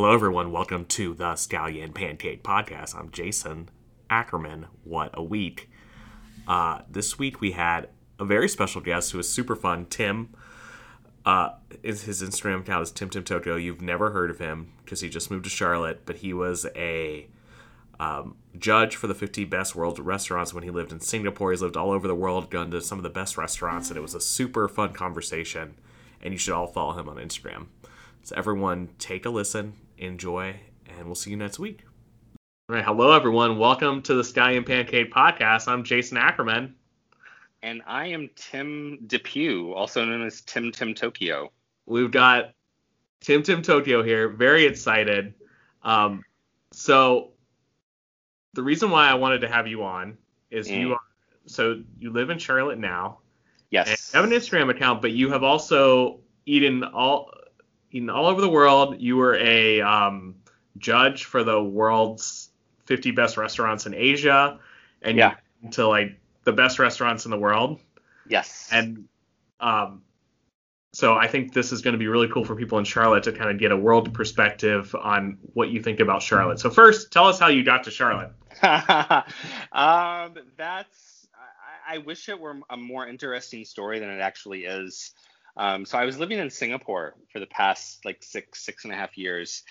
Hello, everyone. Welcome to the Scallion Pancake Podcast. I'm Jason Ackerman. What a week! Uh, this week we had a very special guest who was super fun. Tim. Uh, his Instagram account is Tim Tim Tokyo. You've never heard of him because he just moved to Charlotte, but he was a um, judge for the 50 best world restaurants when he lived in Singapore. He's lived all over the world, gone to some of the best restaurants, and it was a super fun conversation. And you should all follow him on Instagram. So everyone, take a listen, enjoy, and we'll see you next week. All right, hello everyone. Welcome to the Scallion Pancake Podcast. I'm Jason Ackerman. And I am Tim DePeugh, also known as Tim Tim Tokyo. We've got Tim Tim Tokyo here. Very excited. Um, so the reason why I wanted to have you on is mm. you are so you live in Charlotte now. Yes. you have an Instagram account, but you have also eaten all eaten all over the world. You were a um, judge for the world's 50 best restaurants in Asia, and yeah, to like the best restaurants in the world. Yes. And um, so I think this is going to be really cool for people in Charlotte to kind of get a world perspective on what you think about Charlotte. So first, tell us how you got to Charlotte. um, that's I, I, wish it were a more interesting story than it actually is. Um, so I was living in Singapore for the past like six six and a half years,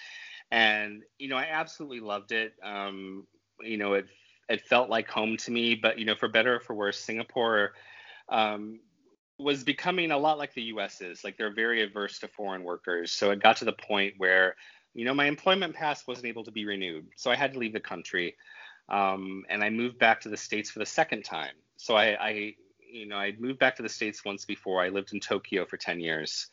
and you know I absolutely loved it. Um, you know it it felt like home to me, but you know for better or for worse, Singapore um, was becoming a lot like the US is. Like they're very averse to foreign workers. So it got to the point where, you know, my employment pass wasn't able to be renewed. So I had to leave the country. Um, and I moved back to the States for the second time. So I, I you know, I'd moved back to the States once before. I lived in Tokyo for 10 years.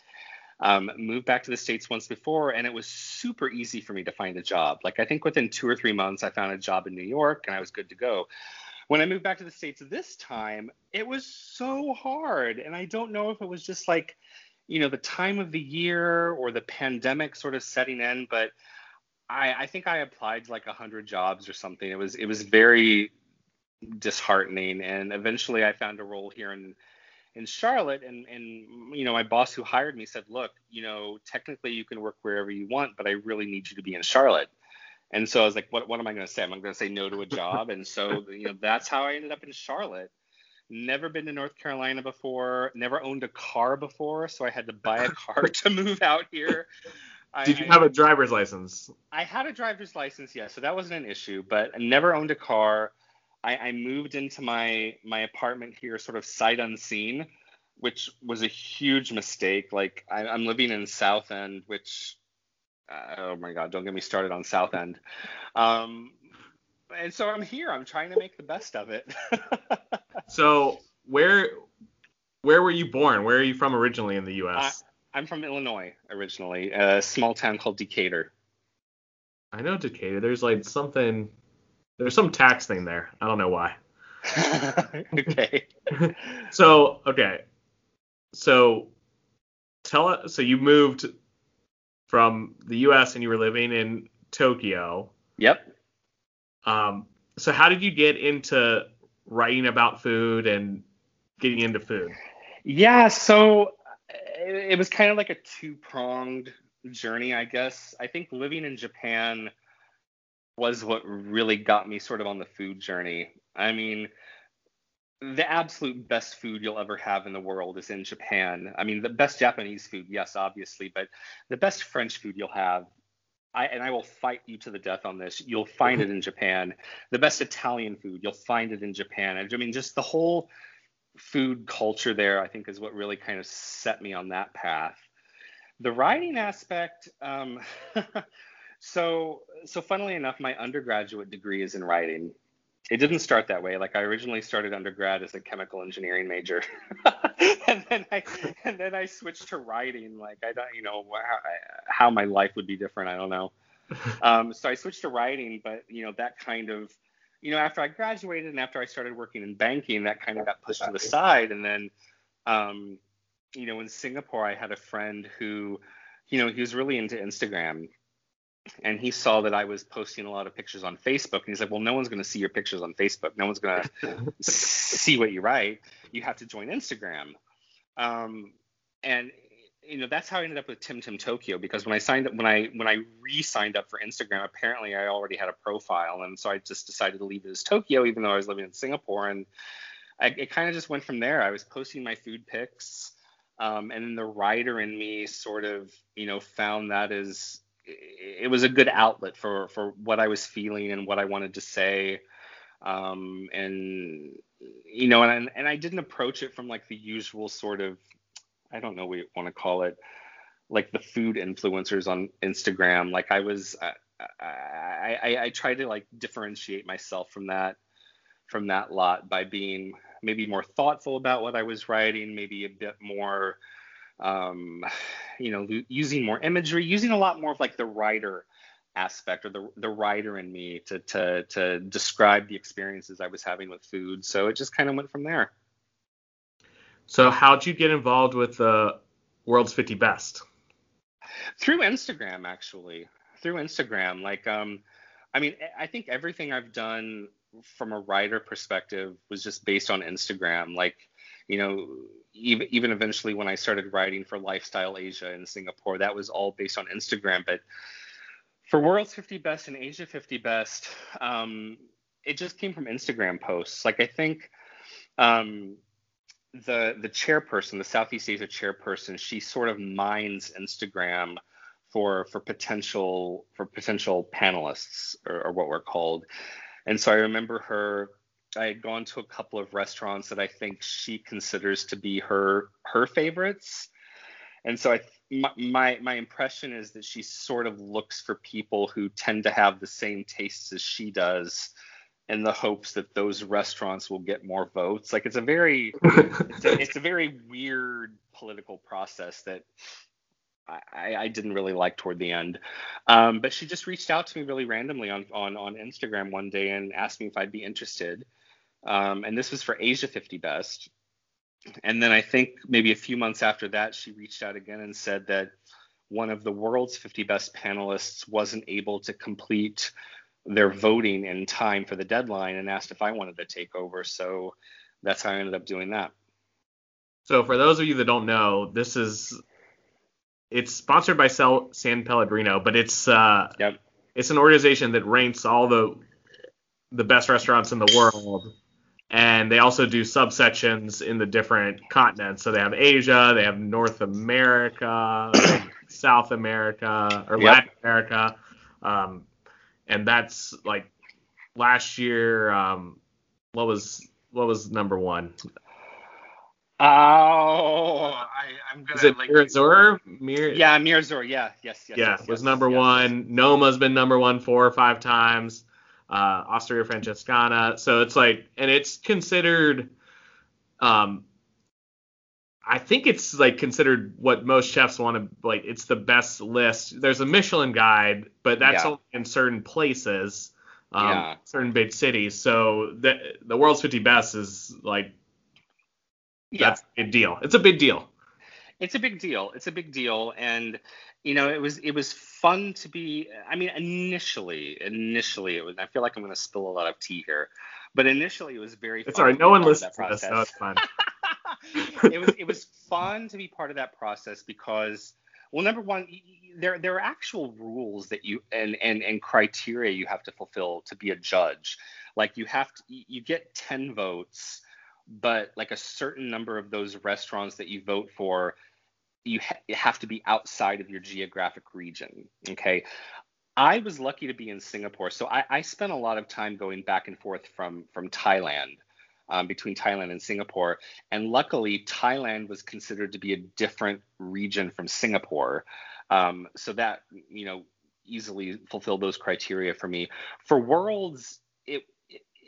Um, moved back to the States once before, and it was super easy for me to find a job. Like I think within two or three months, I found a job in New York and I was good to go. When I moved back to the States this time, it was so hard. And I don't know if it was just like, you know, the time of the year or the pandemic sort of setting in, but I, I think I applied to like a hundred jobs or something. It was it was very disheartening. And eventually I found a role here in in Charlotte and and you know my boss who hired me said look you know technically you can work wherever you want but I really need you to be in Charlotte and so I was like, what, what am I going to say? I'm going to say no to a job. and so, you know, that's how I ended up in Charlotte. Never been to North Carolina before, never owned a car before. So I had to buy a car to move out here. Did you have a driver's license? I had a driver's license, yes. Yeah, so that wasn't an issue, but I never owned a car. I, I moved into my my apartment here sort of sight unseen, which was a huge mistake. Like I, I'm living in South End, which uh, oh my God, don't get me started on South End. Um, and so I'm here. I'm trying to make the best of it. so where where were you born? Where are you from originally in the U.S.? I, I'm from Illinois originally, a small town called Decatur. I know Decatur. There's like something. There's some tax thing there. I don't know why. okay. so okay. So tell us. So you moved from the U.S. and you were living in Tokyo. Yep. Um, so how did you get into writing about food and getting into food? Yeah, so it, was kind of like a two-pronged journey, I guess. I think living in Japan was what really got me sort of on the food journey. I mean, the absolute best food you'll ever have in the world is in Japan. I mean, the best Japanese food, yes, obviously, but the best French food you'll have, I, and I will fight you to the death on this. You'll find it in Japan. The best Italian food, you'll find it in Japan. I mean, just the whole food culture there, I think, is what really kind of set me on that path. The writing aspect, um, so so funnily enough, my undergraduate degree is in writing it didn't start that way. Like I originally started undergrad as a chemical engineering major, and then I and then I switched to writing. Like I don't, you know, how, how my life would be different. I don't know. Um, so I switched to writing, but you know that kind of, you know, after I graduated and after I started working in banking, that kind of got pushed to the side. And then, um, you know, in Singapore, I had a friend who, you know, he was really into Instagram and he saw that I was posting a lot of pictures on Facebook, and he's like, "Well, no one's going to see your pictures on Facebook. No one's going to see what you write. You have to join Instagram." Um, and you know that's how I ended up with Tim Tim Tokyo because when I signed up when I when I re-signed up for Instagram apparently I already had a profile and so I just decided to leave it as Tokyo even though I was living in Singapore and I, it kind of just went from there I was posting my food pics um, and then the writer in me sort of you know found that as it was a good outlet for for what I was feeling and what I wanted to say um, and you know and and I didn't approach it from like the usual sort of I don't know what you want to call it, like the food influencers on Instagram. Like I was, I, I, I, I tried to like differentiate myself from that, from that lot by being maybe more thoughtful about what I was writing, maybe a bit more, um, you know, using more imagery, using a lot more of like the writer aspect or the the writer in me to to to describe the experiences I was having with food. So it just kind of went from there. So how'd you get involved with the World's 50 Best? Through Instagram, actually. Through Instagram. Like, um, I mean, I think everything I've done from a writer perspective was just based on Instagram. Like, you know, even even eventually when I started writing for Lifestyle Asia in Singapore, that was all based on Instagram. But for World's 50 Best and Asia 50 Best, um, it just came from Instagram posts. Like, I think um, the the chairperson, the Southeast Asia chairperson, she sort of mines Instagram for for potential for potential panelists or, or what we're called. And so I remember her. I had gone to a couple of restaurants that I think she considers to be her her favorites. And so I my, my impression is that she sort of looks for people who tend to have the same tastes as she does in the hopes that those restaurants will get more votes. Like it's a very it's, a, it's a very weird political process that I, I, didn't really like toward the end. Um, but she just reached out to me really randomly on, on, on Instagram one day and asked me if I'd be interested. Um, and this was for Asia 50 Best. And then I think maybe a few months after that, she reached out again and said that one of the world's 50 best panelists wasn't able to complete their voting in time for the deadline and asked if I wanted to take over. So that's how I ended up doing that. So for those of you that don't know, this is it's sponsored by San Pellegrino, but it's uh, yep. it's an organization that ranks all the the best restaurants in the world. And they also do subsections in the different continents. So they have Asia, they have North America, South America, or yep. Latin America. Um, and that's like last year. Um, what was what was number one? Oh, I, am gonna. Is it like, Mirazur? Mir- yeah, Mirazur. Yeah, yes, yes. Yeah, yes, was yes, number yes. one. Noma's been number one four or five times. Uh, Osteria Francescana. So it's like, and it's considered. Um, I think it's like considered what most chefs want to like. It's the best list. There's a Michelin guide, but that's yeah. only in certain places, um, yeah. certain big cities. So the the world's 50 best is like yeah. that's a big deal. It's a big deal. It's a big deal. It's a big deal, and you know it was it was fun to be. I mean, initially, initially it was. I feel like I'm going to spill a lot of tea here, but initially it was very. It's all right. No one listens to this, it's fine. it was it was fun to be part of that process because well number one there there are actual rules that you and and and criteria you have to fulfill to be a judge like you have to you get 10 votes but like a certain number of those restaurants that you vote for you, ha- have to be outside of your geographic region okay i was lucky to be in singapore so I, I spent a lot of time going back and forth from from thailand um, between Thailand and Singapore. And luckily, Thailand was considered to be a different region from Singapore. Um, so that, you know, easily fulfilled those criteria for me. For Worlds, it,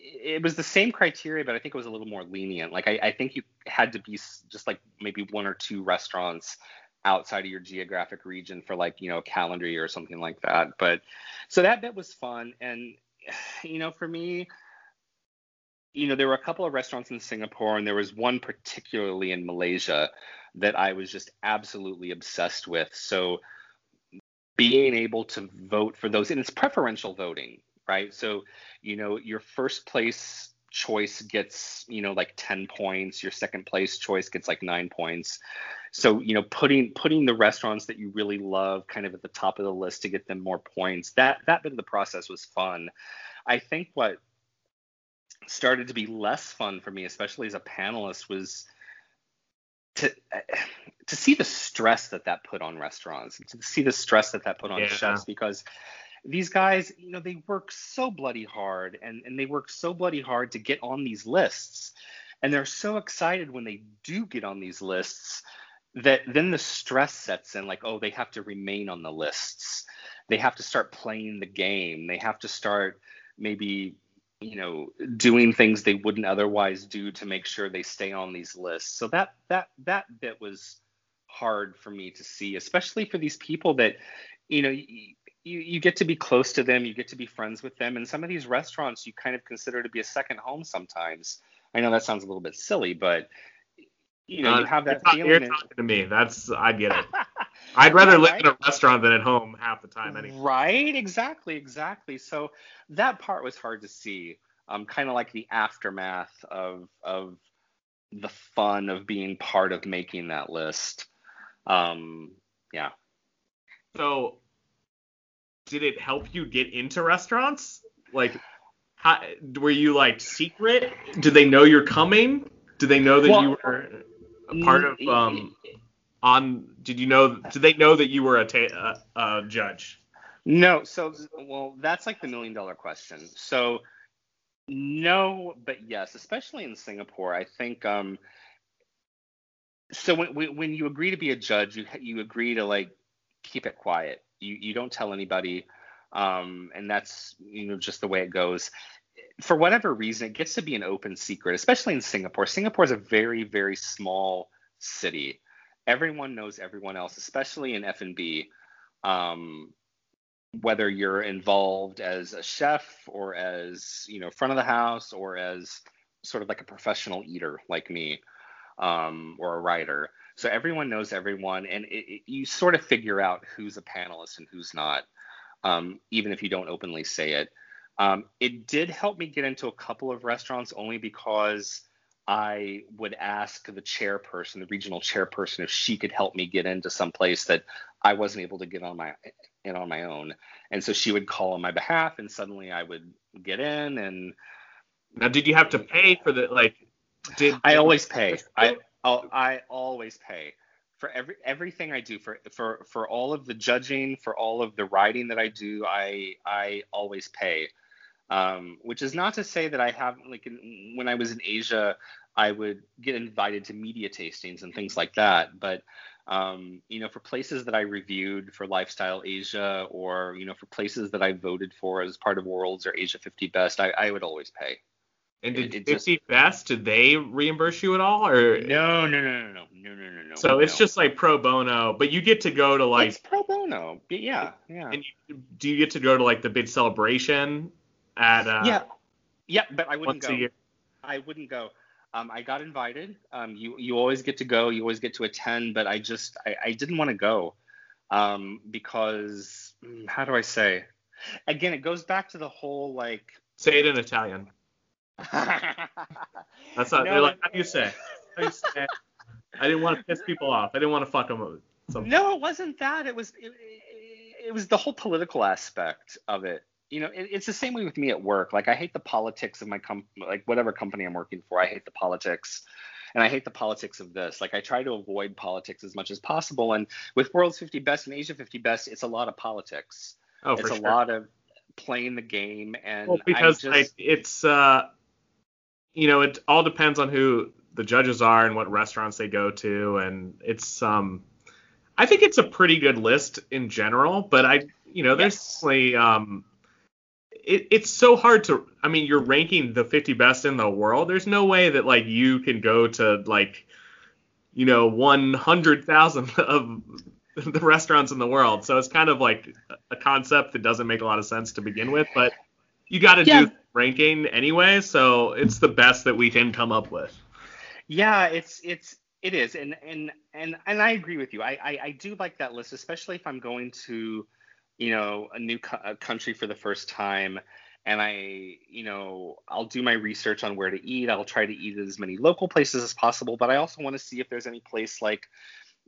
it, was the same criteria, but I think it was a little more lenient. Like I, I think you had to be just like maybe one or two restaurants outside of your geographic region for like you know a calendar year or something like that. But so that bit was fun, and you know for me, you know, there were a couple of restaurants in Singapore, and there was one particularly in Malaysia that I was just absolutely obsessed with. So being able to vote for those, and it's preferential voting, right? So, you know, your first place choice gets, you know, like 10 points, your second place choice gets like nine points. so you know putting putting the restaurants that you really love kind of at the top of the list to get them more points that that bit of the process was fun i think what started to be less fun for me especially as a panelist was to to see the stress that that put on restaurants to see the stress that that put on yeah. chefs because these guys you know they work so bloody hard and and they work so bloody hard to get on these lists. And they're so excited when they do get on these lists that then the stress sets in like oh they have to remain on the lists. They have to start playing the game. They have to start maybe you know doing things they wouldn't otherwise do to make sure they stay on these lists. So that that that bit was hard for me to see especially for these people that you know you, you get to be close to them you get to be friends with them and some of these restaurants you kind of consider to be a second home sometimes i know that sounds a little bit silly but you know, uh, you have that you're feeling. You're talking to me. That's I get it. I'd rather live right? in a restaurant than at home half the time anyway. Right, exactly, exactly. So that part was hard to see. Um, kind of like the aftermath of of the fun of being part of making that list. Um, yeah. So, did it help you get into restaurants? Like, how, were you like secret? Did they know you're coming? Did they know that well, you were a part of um on did you know did they know that you were a, ta- a, a judge no so well that's like the million dollar question so no but yes especially in singapore i think um so when when you agree to be a judge you you agree to like keep it quiet you you don't tell anybody um and that's you know just the way it goes for whatever reason, it gets to be an open secret, especially in Singapore. Singapore is a very, very small city. Everyone knows everyone else, especially in F&B. Um, whether you're involved as a chef or as you know front of the house or as sort of like a professional eater like me um, or a writer so everyone knows everyone and it, it, you sort of figure out who's a panelist and who's not um, even if you don't openly say it um, it did help me get into a couple of restaurants only because I would ask the chairperson, the regional chairperson, if she could help me get into some place that I wasn't able to get on my in on my own. And so she would call on my behalf, and suddenly I would get in. And now, did you have to pay for the like? Did I always pay? I I always pay for every everything I do for for for all of the judging, for all of the writing that I do. I I always pay. Um, which is not to say that I have like in, when I was in Asia, I would get invited to media tastings and things like that. But um, you know, for places that I reviewed for Lifestyle Asia, or you know, for places that I voted for as part of Worlds or Asia 50 Best, I, I would always pay. And did it, it 50 just, Best did they reimburse you at all, or no, no, no, no, no, no, no, no. So no. it's just like pro bono, but you get to go to like it's pro bono, yeah, yeah. And you, do you get to go to like the big celebration at uh, yeah, yeah, but I wouldn't go. I wouldn't go. Um, I got invited. Um, you you always get to go. You always get to attend, but I just I, I didn't want to go um, because mm, how do I say? Again, it goes back to the whole like. Say it in Italian. That's not. No, they're like, how do you say? How do you say? I didn't want to piss people off. I didn't want to fuck them. Something. No, it wasn't that. It was it, it, was the whole political aspect of it you know, it, it's the same way with me at work. Like I hate the politics of my com like whatever company I'm working for. I hate the politics. And I hate the politics of this. Like I try to avoid politics as much as possible. And with World's 50 Best and Asia 50 Best, it's a lot of politics. Oh, it's a sure. lot of playing the game and well, because just... like it's uh you know, it all depends on who the judges are and what restaurants they go to and it's um I think it's a pretty good list in general, but I you know, there's yes. um it, it's so hard to i mean you're ranking the 50 best in the world there's no way that like you can go to like you know 100000 of the restaurants in the world so it's kind of like a concept that doesn't make a lot of sense to begin with but you got to yeah. do ranking anyway so it's the best that we can come up with. Yeah it's it's it is and and and and i agree with you. I i, I do like that list especially if i'm going to you know a new co- a country for the first time and i you know i'll do my research on where to eat. I'll try to eat at as many local places as possible but i also want to see if there's any place like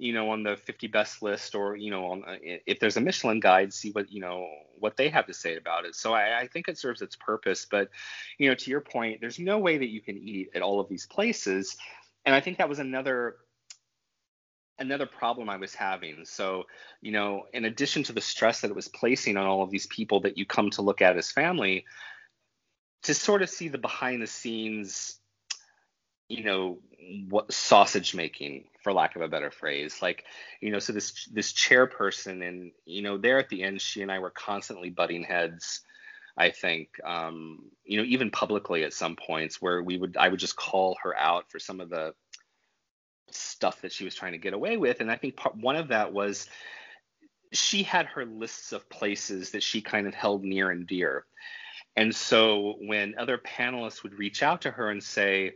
you know, on the 50 best list, or you know, on uh, if there's a Michelin guide, see what you know what they have to say about it. So I, I think it serves its purpose. But you know, to your point, there's no way that you can eat at all of these places, and I think that was another another problem I was having. So, you know, in addition to the stress that it was placing on all of these people that you come to look at as family, to sort of see the behind the scenes you know what sausage making for lack of a better phrase. Like you know so this this chairperson and you know there at the end she and i were constantly butting heads i think um you know even publicly at some points where we would i would just call her out for some of the stuff that she was trying to get away with. And i think part, one of that was she had her lists of places that she kind of held near and dear. And so when other panelists would reach out to her and say,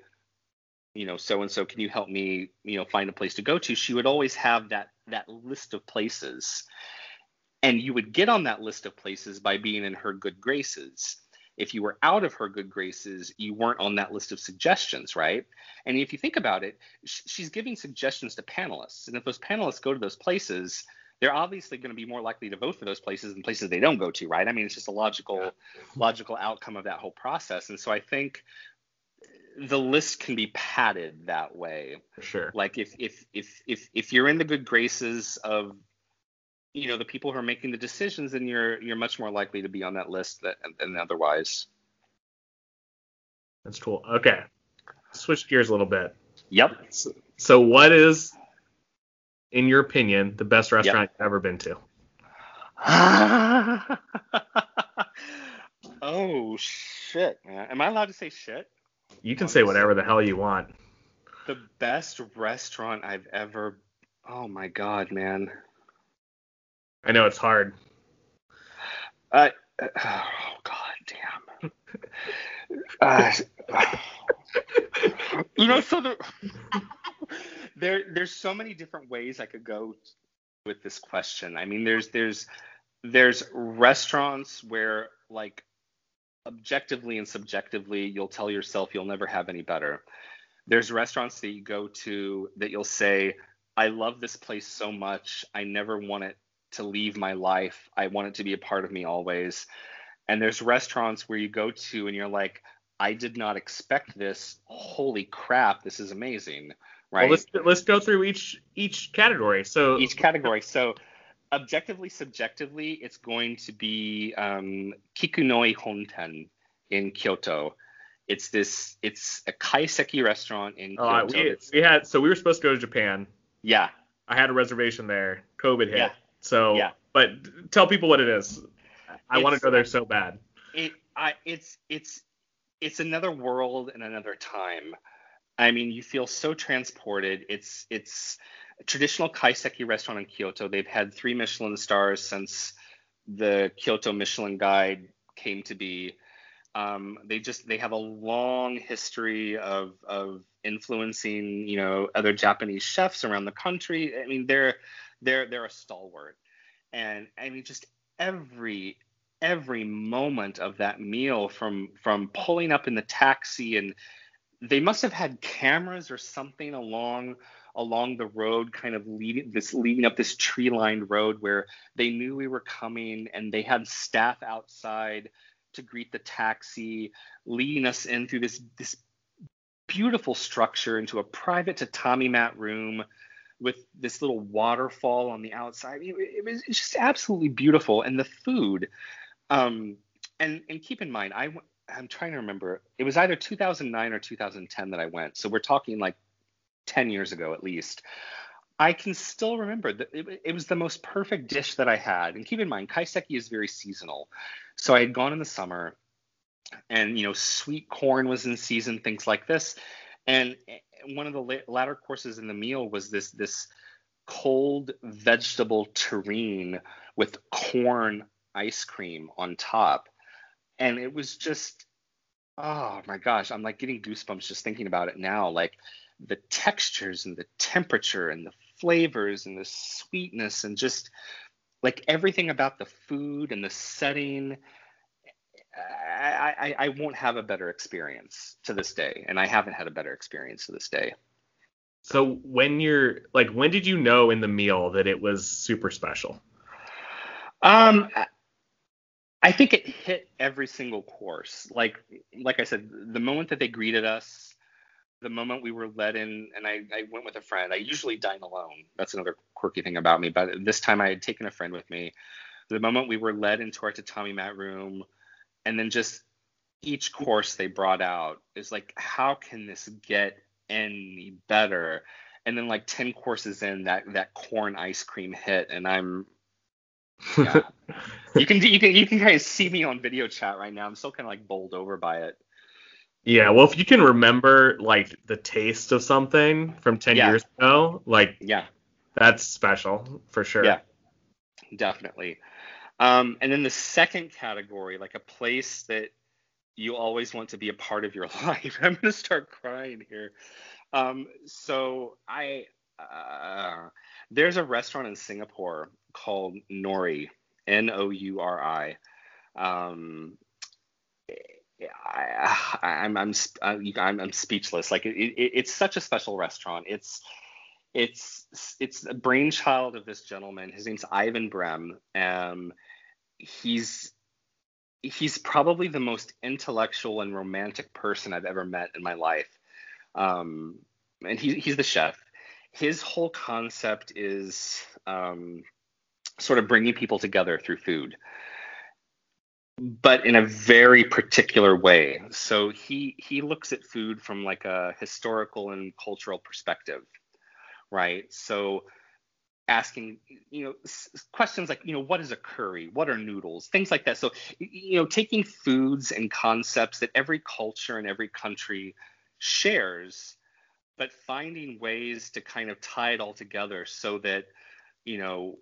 you know, so and so, can you help me, you know, find a place to go to? She would always have that that list of places. And you would get on that list of places by being in her good graces. If you were out of her good graces, you weren't on that list of suggestions, right? And if you think about it, she's giving suggestions to panelists. And if those panelists go to those places, they're obviously going to be more likely to vote for those places than places they don't go to, right? I mean, it's just a logical, yeah. logical outcome of that whole process. And so I think the list can be padded that way. Sure. Like if if if if if you're in the good graces of you know the people who are making the decisions, then you're you're much more likely to be on that list than, than otherwise. That's cool. Okay, switch gears a little bit. Yep. So, so what is in your opinion, the best restaurant yep. you've ever been to? oh shit, man. Am I allowed to say shit? You can say whatever the hell you want. The best restaurant I've ever Oh my god, man. I know it's hard. Uh, oh god damn. uh, you know, so the there there's so many different ways I could go with this question. I mean, there's there's there's restaurants where like objectively and subjectively you'll tell yourself you'll never have any better. There's restaurants that you go to that you'll say, I love this place so much. I never want it to leave my life. I want it to be a part of me always. And there's restaurants where you go to and you're like, I did not expect this. Holy crap, this is amazing right? Well, let's let's go through each each category. So each category. So objectively, subjectively, it's going to be um, Kikunoi Honten in Kyoto. It's this. It's a kaiseki restaurant in Kyoto. Uh, we, we had so we were supposed to go to Japan. Yeah. I had a reservation there. COVID hit. Yeah. So yeah. But tell people what it is. I want to go there so bad. It. I. It's. It's. It's another world and another time. I mean, you feel so transported. It's it's traditional kaiseki restaurant in Kyoto. They've had three Michelin stars since the Kyoto Michelin Guide came to be. Um, they just they have a long history of of influencing you know other Japanese chefs around the country. I mean, they're they're they're a stalwart, and I mean just every every moment of that meal from from pulling up in the taxi and they must have had cameras or something along along the road kind of leading this leading up this tree lined road where they knew we were coming and they had staff outside to greet the taxi leading us in through this this beautiful structure into a private tatami mat room with this little waterfall on the outside it, it was just absolutely beautiful and the food um and and keep in mind i I'm trying to remember. It was either 2009 or 2010 that I went. So we're talking like 10 years ago at least. I can still remember that it, it, was the most perfect dish that I had. And keep in mind, kaiseki is very seasonal. So I had gone in the summer and, you know, sweet corn was in season, things like this. And eh, one of the latter courses in the meal was this, this cold vegetable terrine with corn ice cream on top and it was just oh my gosh i'm like getting goosebumps just thinking about it now like the textures and the temperature and the flavors and the sweetness and just like everything about the food and the setting I, I, I won't have a better experience to this day and i haven't had a better experience to this day So when you're like, when did you know in the meal that it was super special? Um, I think it hit every single course. Like, like I said, the moment that they greeted us, the moment we were led in, and I, I went with a friend. I usually dine alone. That's another quirky thing about me. But this time I had taken a friend with me. The moment we were led into our tatami mat room, and then just each course they brought out is like, how can this get any better? And then like 10 courses in, that that corn ice cream hit, and I'm yeah. you can you can you can kind of see me on video chat right now. I'm still kind of like bowled over by it. Yeah, well, if you can remember like the taste of something from 10 Yeah. years ago, like Yeah, that's special for sure. Yeah. definitely. Um, and then the second category, like a place that you always want to be a part of your life. I'm gonna start crying here. Um, so I uh, there's a restaurant in Singapore called Nouri, N-O-U-R-I. Um, I, I'm I'm you- I'm, I'm speechless. Like it, it, it's such a special restaurant. It's it's it's a brainchild of this gentleman. His name's Ivan Brehm. Um, he's he's probably the most intellectual and romantic person I've ever met in my life. Um, and he, he's the chef. His whole concept is um, sort of bringing people together through food, but in a very particular way. So he he looks at food from like a historical and cultural perspective, right? So asking you know questions like you know what is a curry what are noodles things like that so you know taking foods and concepts that every culture and every country shares but finding ways to kind of tie it all together so that you know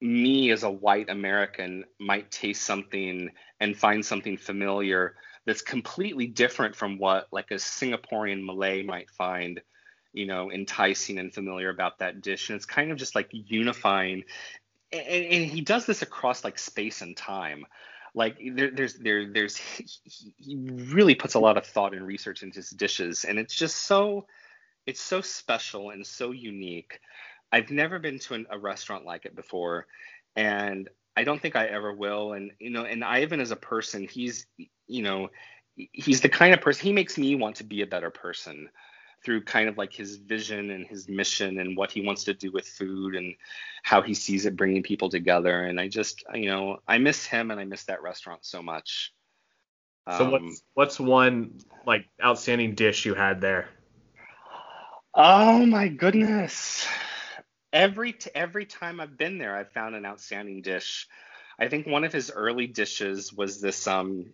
me as a white american might taste something and find something familiar that's completely different from what like a singaporean malay might find you know, enticing and familiar about that dish. And it's kind of just like unifying. And, and he does this across like space and time. Like there, there's there there's he, he really puts a lot of thought and research into his dishes, and it's just so it's so special and so unique. I've never been to an, a restaurant like it before, and I don't think I ever will. And you know, and Ivan as a person, he's you know, he's the kind of person he makes me want to be a better person through kind of like his vision and his mission and what he wants to do with food and how he sees it bringing people together. And I just, you know, I miss him and I miss that restaurant so much. So Um, what's what's one like outstanding dish you had there? Oh my goodness. Every t- every time I've been there, I've found an outstanding dish. I think one of his early dishes was this um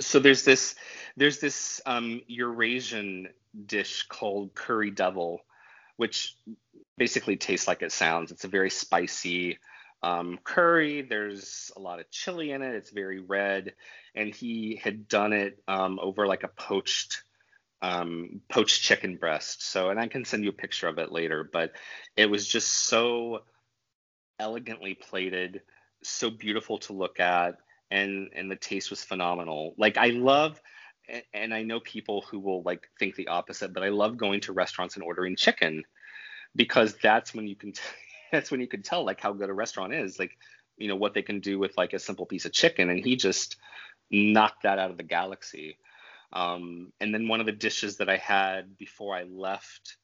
so there's this there's this um Eurasian dish called curry devil which basically tastes like it sounds. It's a very spicy um, curry. There's a lot of chili in it. It's very red, and he had done it um, over like a poached um, poached chicken breast. So, and I can send you a picture of it later. But it was just so elegantly plated, so beautiful to look at, and and the taste was phenomenal. Like I love. And I know people who will like think the opposite, but I love going to restaurants and ordering chicken because that's when you can that's when you can tell like how good a restaurant is like you know what they can do with like a simple piece of chicken and he just knocked that out of the galaxy um, and then one of the dishes that i had before i left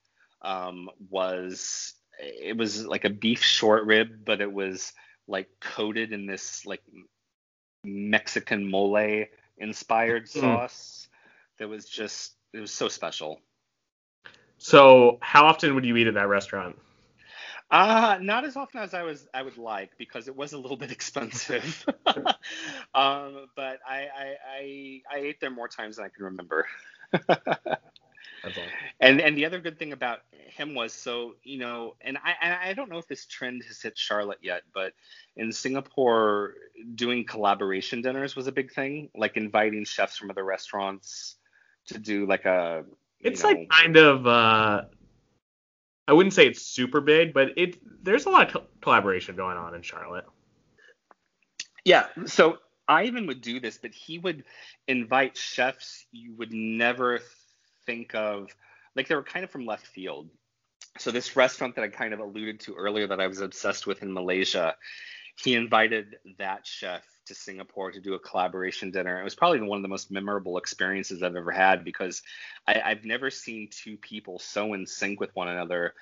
um, was it was like a beef short rib but it was like coated in this like mexican mole inspired Mm. sauce that was just it was so special So how often would you eat at that restaurant? Uh, not as often as I was I would like because it was a little bit expensive. um, but I, I I I ate there more times than I can remember. That's. And and the other good thing about him was so you know, and I and I don't know if this trend has hit Charlotte yet, but in Singapore, doing collaboration dinners was a big thing, like inviting chefs from other restaurants to do like a. It's know- like kind of uh I wouldn't say it's super big, but it there's a lot of co- collaboration going on in Charlotte. Yeah, so Ivan would do this, but he would invite chefs you would never think of. Like they were kind of from left field. so this restaurant that I kind of alluded to earlier that I was obsessed with in Malaysia, he invited that chef to Singapore to do a collaboration dinner. It was probably one of the most memorable experiences I've ever had because I, I've never seen two people so in sync with one another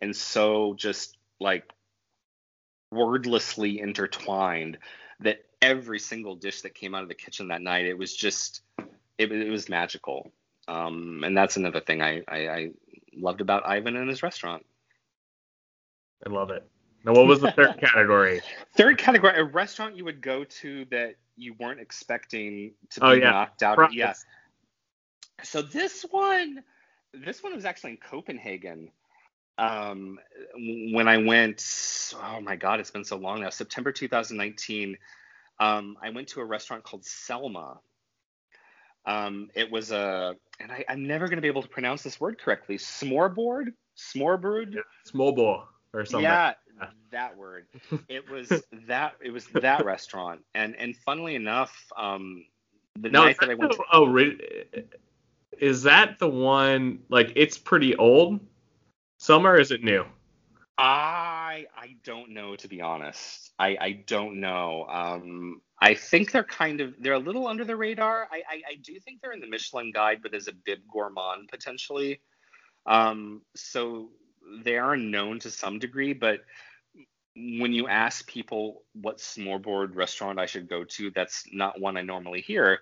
and so just like wordlessly intertwined that every single dish that came out of the kitchen that night, it was just, it, it was magical. Um, and that's another thing I, I, I loved about Ivan and his restaurant. I love it. Now, what was the third category? Third category, a restaurant you would go to that you weren't expecting to Oh, be yeah. knocked out. Yes. So this one, this one was actually in Copenhagen. Um, when I went, oh my God, it's been so long now. September 2019. Um, I went to a restaurant called Selma. Um, it was a, and I, I'm never going to be able to pronounce this word correctly. Smorboard, Smorbrud. Smolbo or something. Yeah, that word. It was that. It was that restaurant, and and funnily enough, um, the Now, night is that I went. the, oh, re- is that the one? Like, it's pretty old. Summer, is it new? I I don't know to be honest. I I don't know. Um, I think they're kind of they're a little under the radar. I I, I do think they're in the Michelin Guide, but as a bib gourmand potentially. Um, so they are known to some degree, but when you ask people what smorboard restaurant I should go to, that's not one I normally hear.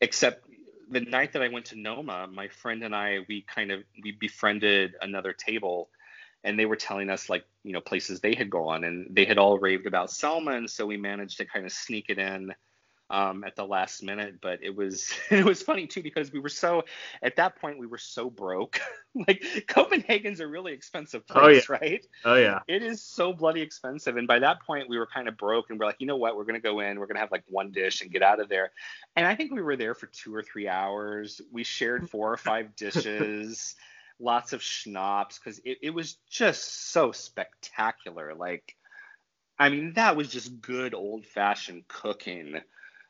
Except the night that I went to Noma, my friend and I we kind of we befriended another table and they were telling us like you know places they had gone and they had all raved about Selma and so we managed to kind of sneak it in um, at the last minute but it was it was funny too because we were so at that point we were so broke. Like Copenhagen's a really expensive Oh, place right? Oh yeah. it is so bloody expensive and by that point we were kind of broke and we're like you know what? We're going to go in we're going to have like one dish and get out of there. And i think we were there for two or three hours. We shared four or five dishes lots of schnapps because it, it was just so spectacular. Like i mean that was just good old fashioned cooking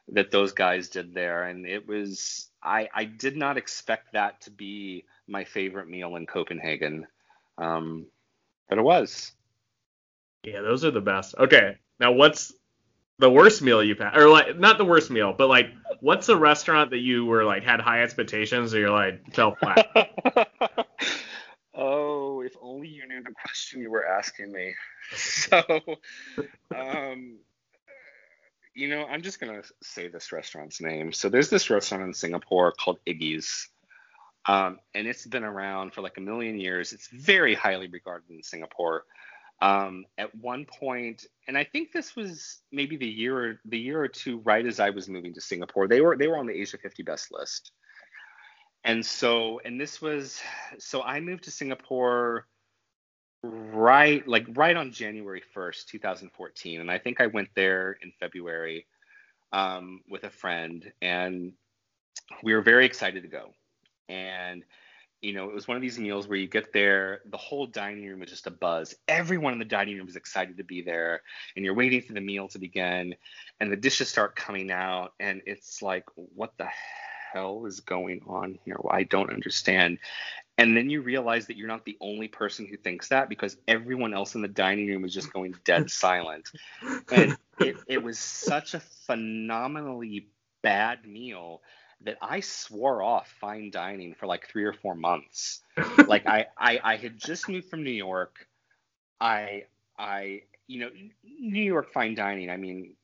that those guys did there and it was i i did not expect that to be my favorite meal in copenhagen um but it was Yeah, those are the best. Okay, now what's the worst meal you've had, or like not the worst meal, but like what's a restaurant that you were like had high expectations, or you're like fell flat? oh, if only you knew the question you were asking me. So, um, you know, I'm just gonna say this restaurant's name. So there's this restaurant in Singapore called Iggy's. Um, and it's been around for like a million years. It's very highly regarded in Singapore. Um, at one point, and I think this was maybe the year or the year or two right as I was moving to Singapore. They were they were on the Asia 50 best list. And so, and this was so I moved to Singapore right like right on January 1st, 2014, and I think I went there in February um, with a friend, and we were very excited to go. And you know, it was one of these meals where you get there, the whole dining room is just a buzz. Everyone in the dining room is excited to be there, and you're waiting for the meal to begin, and the dishes start coming out, and it's like, what the hell is going on here? Well, I don't understand. And then you realize that you're not the only person who thinks that because everyone else in the dining room is just going dead silent. And it, it was such a phenomenally bad meal that I swore off fine dining for like three or four months. like I, I, I had just moved from New York. I, I, you know, New York fine dining. I mean,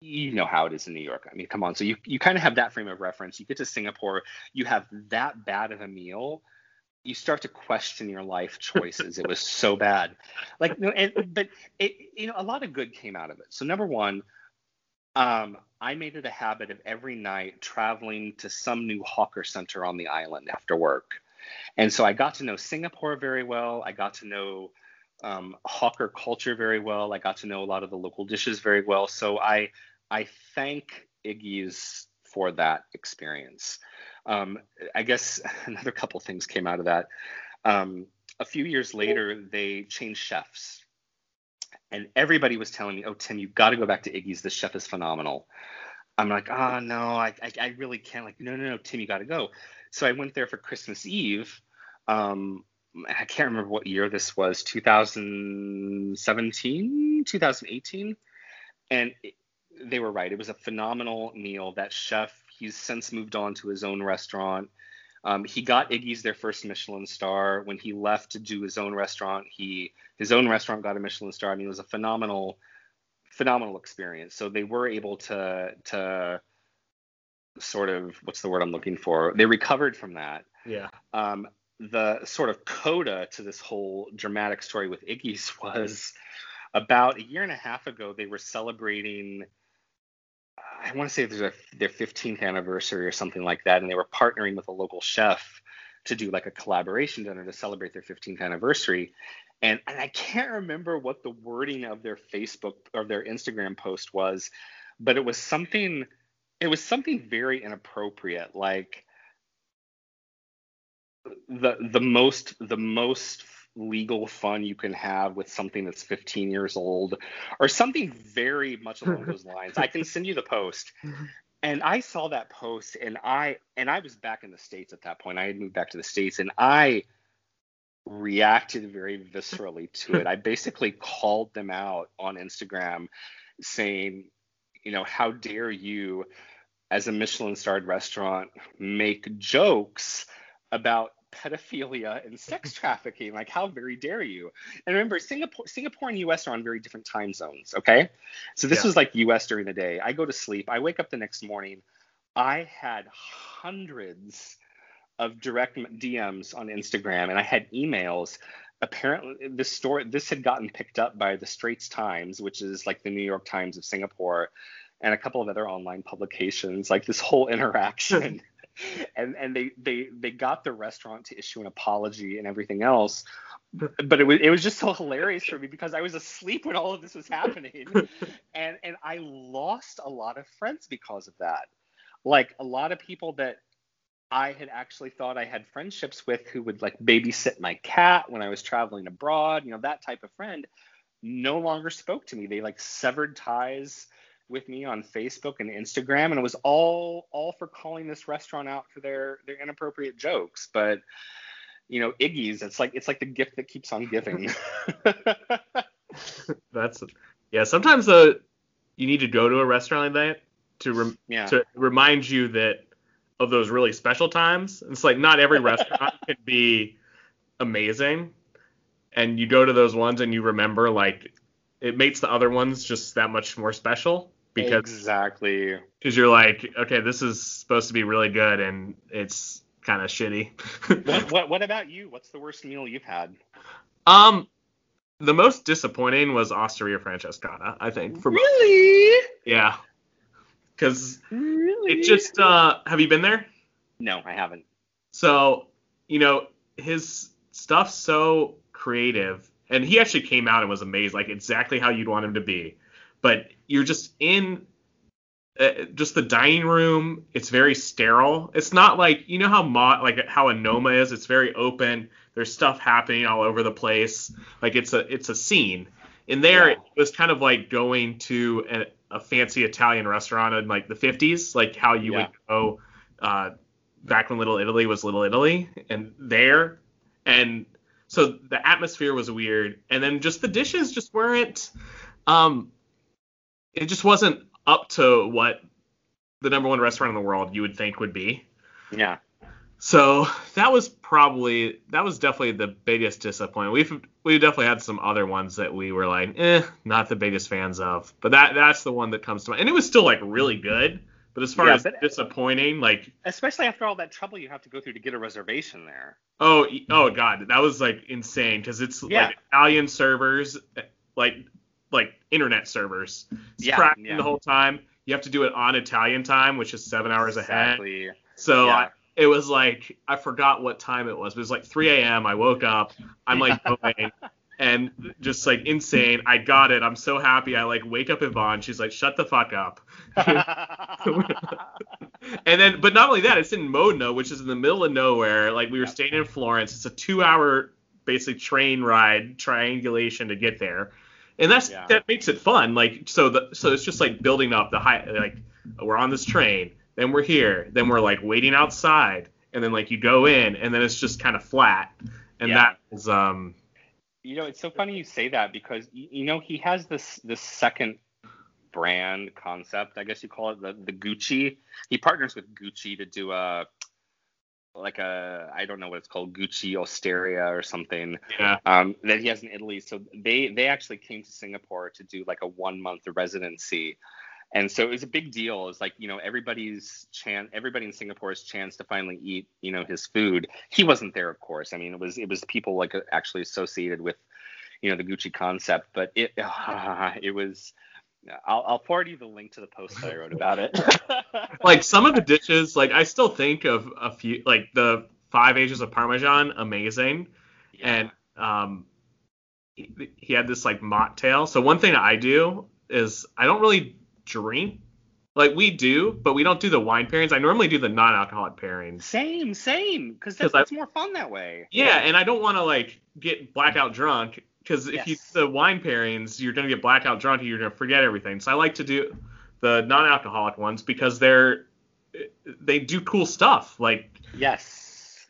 you know how it is in New York. I mean, come on. So you, you kind of have that frame of reference. You get to Singapore, you have that bad of a meal. You start to question your life choices. it was so bad. Like, no, and, but it, you know, a lot of good came out of it. So number one, um, I made it a habit of every night traveling to some new hawker center on the island after work. And so I got to know Singapore very well. I got to know um, hawker culture very well. I got to know a lot of the local dishes very well. So I I thank Iggy's for that experience. Um, I guess another couple things came out of that. Um, a few years later, they changed chefs and everybody was telling me, "Oh, Tim, you've got to go back to Iggy's. This chef is phenomenal." I'm like, "Oh no, I, I, I really can't." Like, no, no, no, Tim, you got to go. So I went there for Christmas Eve, um, I can't remember what year this was, 2017, 2018. And they were right. It was a phenomenal meal. That chef, he's since moved on to his own restaurant. Um, he got Iggy's their first Michelin star. When he left to do his own restaurant, he his own restaurant got a Michelin star. I mean, it was a phenomenal, phenomenal experience. So they were able to to sort of what's the word I'm looking for? They recovered from that. Yeah. Um, the sort of coda to this whole dramatic story with Iggy's was about a year and a half ago. They were celebrating. I want to say there's a, their 15th anniversary or something like that, and they were partnering with a local chef to do like a collaboration dinner to celebrate their 15th anniversary. And, and I can't remember what the wording of their Facebook or their Instagram post was, but it was something it was something very inappropriate like the the most the most legal fun you can have with something that's 15 years old or something very much along those lines. I can send you the post. And i saw that post and i and i was back in the states at that point. I had moved back to the states and i reacted very viscerally to it. I basically called them out on instagram saying you know how dare you as a michelin starred restaurant make jokes about pedophilia and sex trafficking. Like, how very dare you? And remember, Singapore, Singapore and US are on very different time zones. Okay, so this yeah. was like US during the day. I go to sleep. I wake up the next morning. I had hundreds of direct DMs on Instagram, and I had emails. Apparently, this story this had gotten picked up by the Straits Times, which is like the New York Times of Singapore, and a couple of other online publications. Like this whole interaction and and they they they got the restaurant to issue an apology and everything else. But it was it was just so hilarious for me because I was asleep when all of this was happening. And and I lost a lot of friends because of that. Like a lot of people that I had actually thought I had friendships with who would like babysit my cat when I was traveling abroad you know that type of friend no longer spoke to me. They like severed ties with me on Facebook and Instagram, and it was all all for calling this restaurant out for their their inappropriate jokes. But you know, Iggy's, it's like it's like the gift that keeps on giving. That's yeah. Sometimes though, you need to go to a restaurant like that to rem- yeah. to remind you that of those really special times. It's like not every restaurant can be amazing, and you go to those ones and you remember like it makes the other ones just that much more special because exactly because you're like, okay, this is supposed to be really good and it's kind of shitty. what, what what about you? What's the worst meal you've had? Um, the most disappointing was Osteria Francescana, I think. For really? Yeah. Because really? it just uh, have you been there? No, I haven't. So you know his stuff's so creative, and he actually came out and was amazed, like exactly how you'd want him to be but you're just in uh, just the dining room. It's very sterile. It's not like you know how mo- like how a Noma is. It's very open. There's stuff happening all over the place. Like it's a it's a scene. In there, yeah. it was kind of like going to a, a, fancy Italian restaurant in like the 50s, like how you yeah. would go uh, back when Little Italy was Little Italy, and there, and so the atmosphere was weird, and then just the dishes just weren't. Um, it just wasn't up to what the number one restaurant in the world you would think would be. Yeah. So that was probably that was definitely the biggest disappointment. We've we definitely had some other ones that we were like, eh, not the biggest fans of. But that that's the one that comes to mind. And it was still like really good. But as far yeah, as disappointing, like especially after all that trouble you have to go through to get a reservation there. Oh, oh god, that was like insane because it's yeah. like Italian servers, like like internet servers. It's yeah, yeah. the whole time. You have to do it on Italian time, which is seven hours exactly. ahead. So yeah. I, it was like I forgot what time it was. It was like 3 a.m. I woke up. I'm like going and just like insane. I got it. I'm so happy. I like wake up Yvonne. She's like, shut the fuck up. and then, but not only that, it's in Modena, which is in the middle of nowhere. Like we were staying in Florence. It's a two hour basically train ride triangulation to get there and that's yeah. that makes it fun. Like so the so it's just like building up the high like we're on this train, then we're here, then we're like waiting outside, and then like you go in, and then it's just kind of flat, and Yeah. that was um You know, it's so funny you say that because you know he has this this second brand concept, I guess you call it the the Gucci. He partners with Gucci to do a like a I don't know what it's called, Gucci Osteria or something. yeah um, that he has in Italy. So they they actually came to Singapore to do like a one month residency, and so it was a big deal. It's like you know everybody's chance, everybody in Singapore's chance to finally eat you know his food. He wasn't there, of course. I mean, it was it was people like actually associated with you know the Gucci concept, but it it was. I'll, I'll forward you the link to the post that I wrote about it. like some of the dishes like i still think of a few like the five ages of parmesan amazing. And um he, he had this like mocktail so one thing i do is i don't really drink. Like we do but we don't do the wine pairings. I normally do the non-alcoholic pairings. Same, same, because that's, I- that's more fun that way. yeah and i don't want to like get blackout drunk because if you Yes. do the wine pairings you're going to get blackout drunk and you're going to forget everything so i like to do the non-alcoholic ones because they're they do cool stuff like Yes.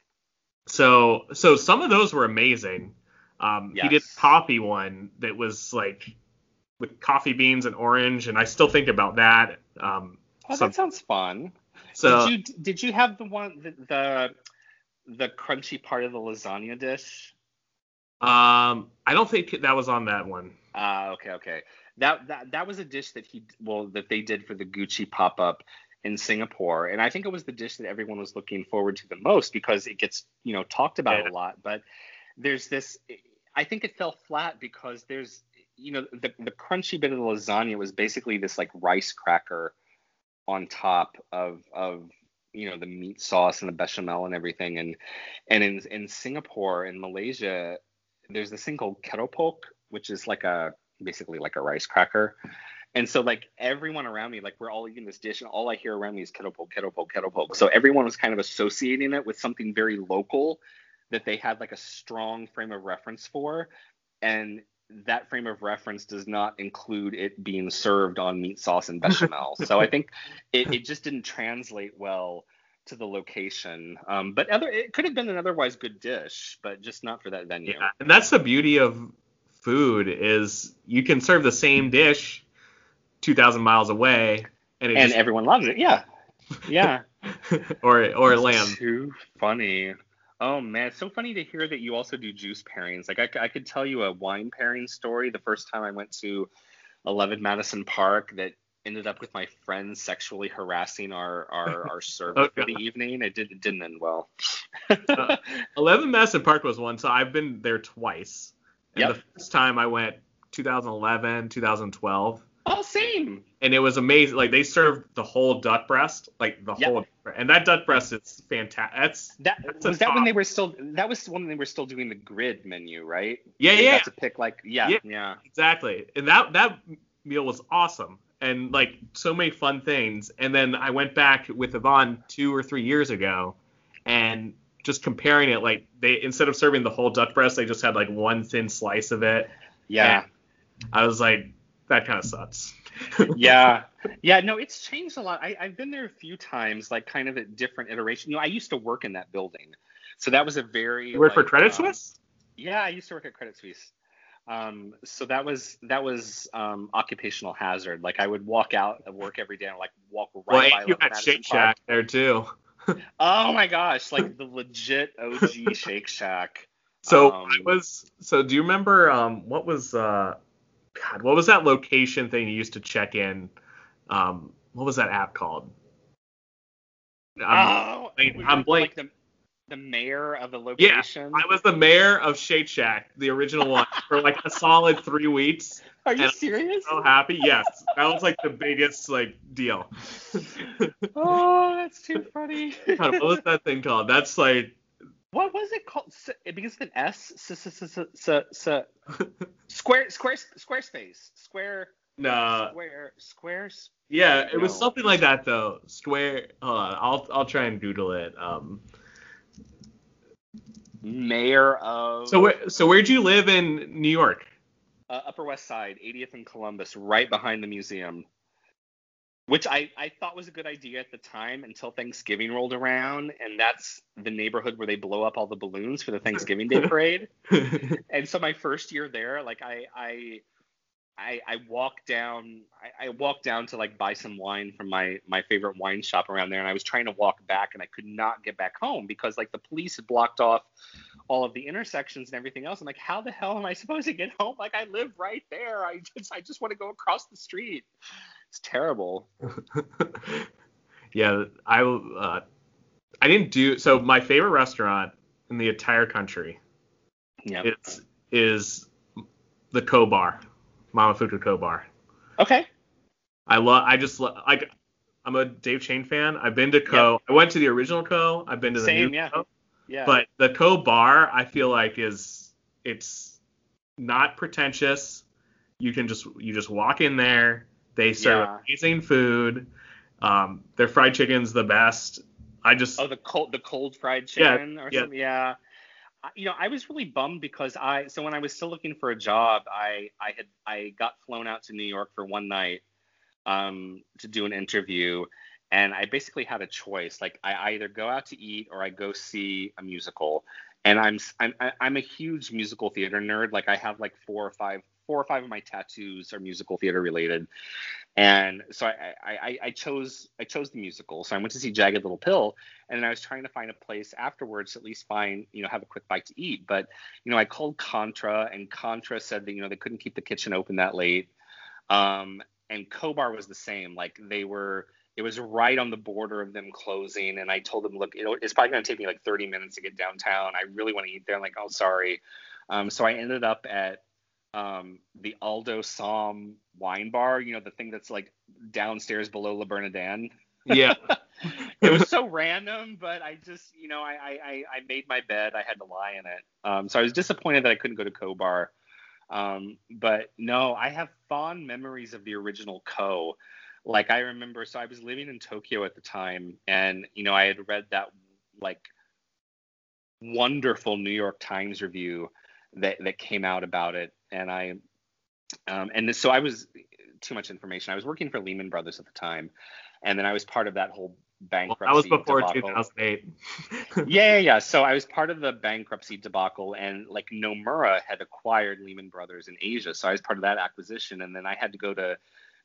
So so some of those were amazing. Um, He did Yes. a coffee one that was like with coffee beans and orange, and I still think about that. Um, Oh, some- that sounds fun. so did you did you have the one the, the the crunchy part of the lasagna dish? Um, I don't think that was on that one. Ah, okay, okay. That that that was a dish that he well that they did for the Gucci pop up in Singapore, and I think it was the dish that everyone was looking forward to the most because it gets you know talked about Yeah. a lot. But there's this, I think it fell flat because there's you know the the crunchy bit of the lasagna was basically this like rice cracker on top of of you know the meat sauce and the bechamel and everything and and in in Singapore and Malaysia there's this thing called keropok which is like a basically like a rice cracker. And so like everyone around me like we're all eating this dish and all I hear around me is keropok kettle keropok so everyone was kind of associating it with something very local that they had like a strong frame of reference for. And that frame of reference does not include it being served on meat sauce and bechamel. so I think it, it just didn't translate well to the location. Um, but other it could have been an otherwise good dish, but just not for that venue. Yeah, and that's the beauty of food is you can serve the same dish 2,000 miles away, and And just, everyone loves it. Yeah. Yeah. or or lamb. Too funny. Oh man, it's so funny to hear that you also do juice pairings. Like I could tell you a wine pairing story. The first time I went to 11 Madison Park, that ended up with my friends sexually harassing our our, our server Oh, for the evening. It did it didn't end well. Uh, 11 Madison Park was one, so I've been there twice. And Yep. the first time I went 2011, 2012, oh, same. and it was amazing. Like they served the whole duck breast, like the Yep. whole, and that duck breast is fantastic. That's That That's was that when they were still that was when they were still doing the grid menu, right? yeah, They yeah, got to pick like yeah, Yeah. yeah. exactly. And that that meal was awesome, and like so many fun things. And then I went back with Yvonne two or three years ago, and just comparing it, like they instead of serving the whole duck breast, they just had like one thin slice of it. Yeah. I was like, that kind of sucks. yeah yeah no it's changed a lot I, i've been there a few times like kind of at different iterations you know i used to work in that building so that was a very You work for Credit um, Suisse? yeah i used to work at credit suisse um, so that was that was um, occupational hazard like i would walk out of work every day and like walk right Well, by you had Madison Shake Park. Shack there too. oh my gosh like the legit og shake shack So Um, I was. So do you remember um what was uh God what was that location thing you used to check in? Um, what was that app called? I'm- oh we I'm blank. like the, the mayor of the location? Yeah, I was the mayor of Shake Shack, the original one, for like a solid three weeks. are you serious So happy, yes, that was like the biggest like deal. oh that's too funny God, what was that thing called? That's like What was it called? S- It begins with an S. S- s- s- s- s- s- Square, square, Squarespace, Square, no, Square, Squares. yeah, it was something like that though. Square. Hold on, I'll I'll try and doodle it. Um, Mayor of so where so where'd you live in New York? uh, Upper West Side, 80th and Columbus, right behind the museum. which I, I thought was a good idea at the time until Thanksgiving rolled around, and that's the neighborhood where they blow up all the balloons for the Thanksgiving Day parade. and so my first year there, like I I I, I walked down I, I walked down to like buy some wine from my my favorite wine shop around there, and I was trying to walk back, and I could not get back home because like the police had blocked off all of the intersections and everything else. I'm like, how the hell am I supposed to get home? Like I live right there. I just I just want to go across the street. It's terrible. yeah, I uh, I didn't do so. My favorite restaurant in the entire country, yeah, is is the Ko Bar, Momofuku Ko Bar. Okay. I love. I just lo- like. I'm a Dave Chang fan. I've been to Ko. Yep. I went to the original Ko. I've been to the Same, new yeah. Ko. Yeah. But the Ko Bar, I feel like is it's not pretentious. You can just you just walk in there. They serve Yeah. amazing food. Um, their fried chicken's the best. I just Oh, the cold, the cold fried Yeah, chicken or yeah. something. Yeah. You know, I was really bummed because I so when I was still looking for a job, I I had I got flown out to New York for one night um, to do an interview, and I basically had a choice. Like I either go out to eat or I go see a musical. And I'm I'm I'm a huge musical theater nerd. Like I have like four or five four or five of my tattoos are musical theater related and so I, I, I- chose I chose the musical. So I went to see Jagged Little Pill, and I was trying to find a place afterwards at least find you know have a quick bite to eat. But you know I called Contra, and Contra said that you know they couldn't keep the kitchen open that late. Um, and Ko Bar was the same. Like they were. It was right on the border of them closing, and I told them, look, it's probably going to take me like 30 minutes to get downtown. I really want to eat there. I'm like, oh, sorry. Um, so I ended up at um, the Aldo Sohm wine bar, you know, the thing that's like downstairs below La Bernardin. yeah. It was so random, but I just, you know, I, I, I- I made my bed. I had to lie in it. Um, so I was disappointed that I couldn't go to Ko Bar. Um, but no, I have fond memories of the original Ko. Like I remember, so I was living in Tokyo at the time, and you know, I had read that like wonderful New York Times review that that came out about it, and I, um, and so I was too much information. I was working for Lehman Brothers at the time, and then I was part of that whole Well, bankruptcy. that was before debacle. 2008. Yeah, yeah, yeah. So I was part of the bankruptcy debacle, and like Nomura had acquired Lehman Brothers in Asia, so I was part of that acquisition, and then I had to go to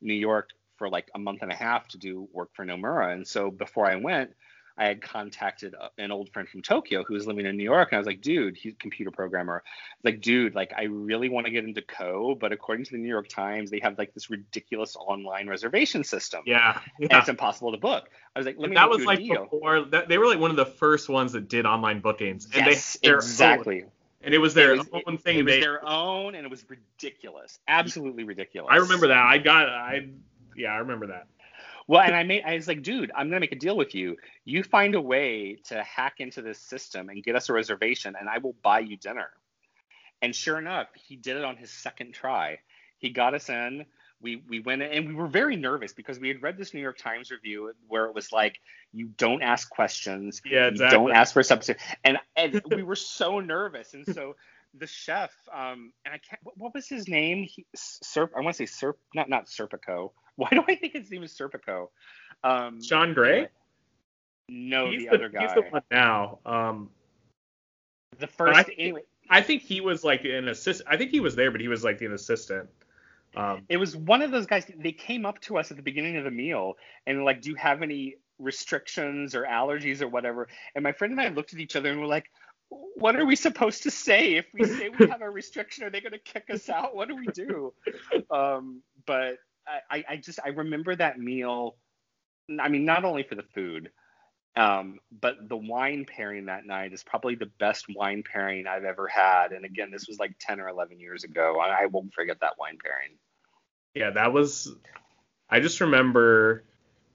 New York for like a month and a half to do work for Nomura, and so before I went, I had contacted an old friend from Tokyo who was living in New York, and I was like, dude, he's a computer programmer. Like, dude, like I really want to get into Ko, but according to the New York Times, they have like this ridiculous online reservation system, yeah. and it's impossible to book. I was like, let me that was like deal. before that, they were like one of the first ones that did online bookings and yes, they exactly. own, and it was their it was, own it- thing It was they their own, and it was ridiculous, absolutely ridiculous. I remember that I got I yeah I remember that Well, and I made, I was like, dude, I'm gonna make a deal with you. You find a way to hack into this system and get us a reservation, and I will buy you dinner. And sure enough, he did it on his second try. He got us in. We we went in, and we were very nervous because we had read this New York Times review where it was like, you don't ask questions, yeah you exactly don't ask for a substitute and and we were so nervous and so the chef um and i can't what, what was his name he, Serp, i want to say Serp, not not serpico why do i think his name is serpico? Um Sean Gray? No he's the, the, other guy he's the one now. Um the first I think- anyway. I think he was like an assist I think he was there but he was like an assistant. Um it was one of those guys they came up to us at the beginning of the meal and like do you have any restrictions or allergies or whatever? And my friend and i looked at each other and we're like what are we supposed to say? If we say we have a restriction are they going to kick us out? What do we do? Um, but I, I- just i remember that meal i mean not only for the food um, but the wine pairing that night is probably the best wine pairing I've ever had. And again, this was like 10 or 11 years ago. I, I won't forget that wine pairing. yeah that was I just remember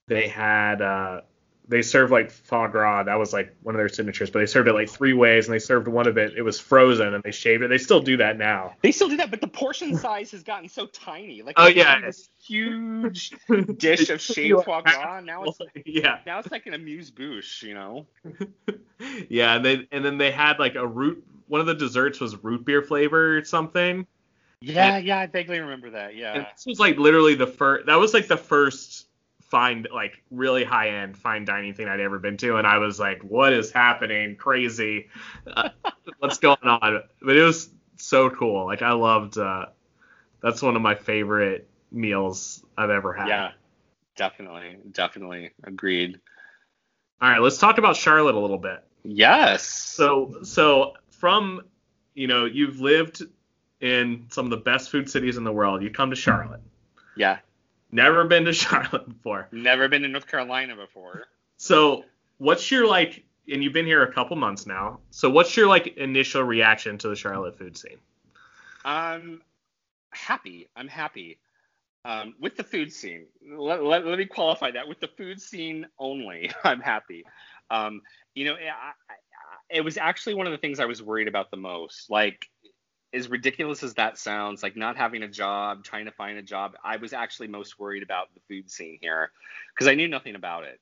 they had uh they served like foie gras that was like one of their signatures but they served it like three ways and they served one of it it was frozen and they shaved it they still do that now They still do that, but the portion size has gotten so tiny. Like, Oh, yeah. become this huge dish of shaved foie gras. Now it's yeah now it's like an amuse bouche, you know. yeah and they and then they had like a root one of the desserts was root beer flavor or something Yeah, yeah, I vaguely remember that. Yeah, this was like literally the first that was like the first fine, like really high end fine dining thing I'd ever been to, and I was like, "What is happening? Crazy! Uh, what's going on?" But it was so cool. Like I loved. Uh, that's one of my favorite meals I've ever had. Yeah, definitely, definitely agreed. All right, let's talk about Charlotte a little bit. Yes. So, so from you know, you've lived in some of the best food cities in the world. You come to Charlotte. Yeah. Never been to Charlotte before. Never been to North Carolina before. So, what's your like? And you've been here a couple months now. So, what's your like initial reaction to the Charlotte food scene? I'm happy. I'm happy um, with the food scene. Let, let, let, me qualify that with the food scene only. I'm happy. Um, you know, I, I, it was actually one of the things I was worried about the most. Like, as ridiculous as that sounds, like not having a job, trying to find a job, I was actually most worried about the food scene here because I knew nothing about it.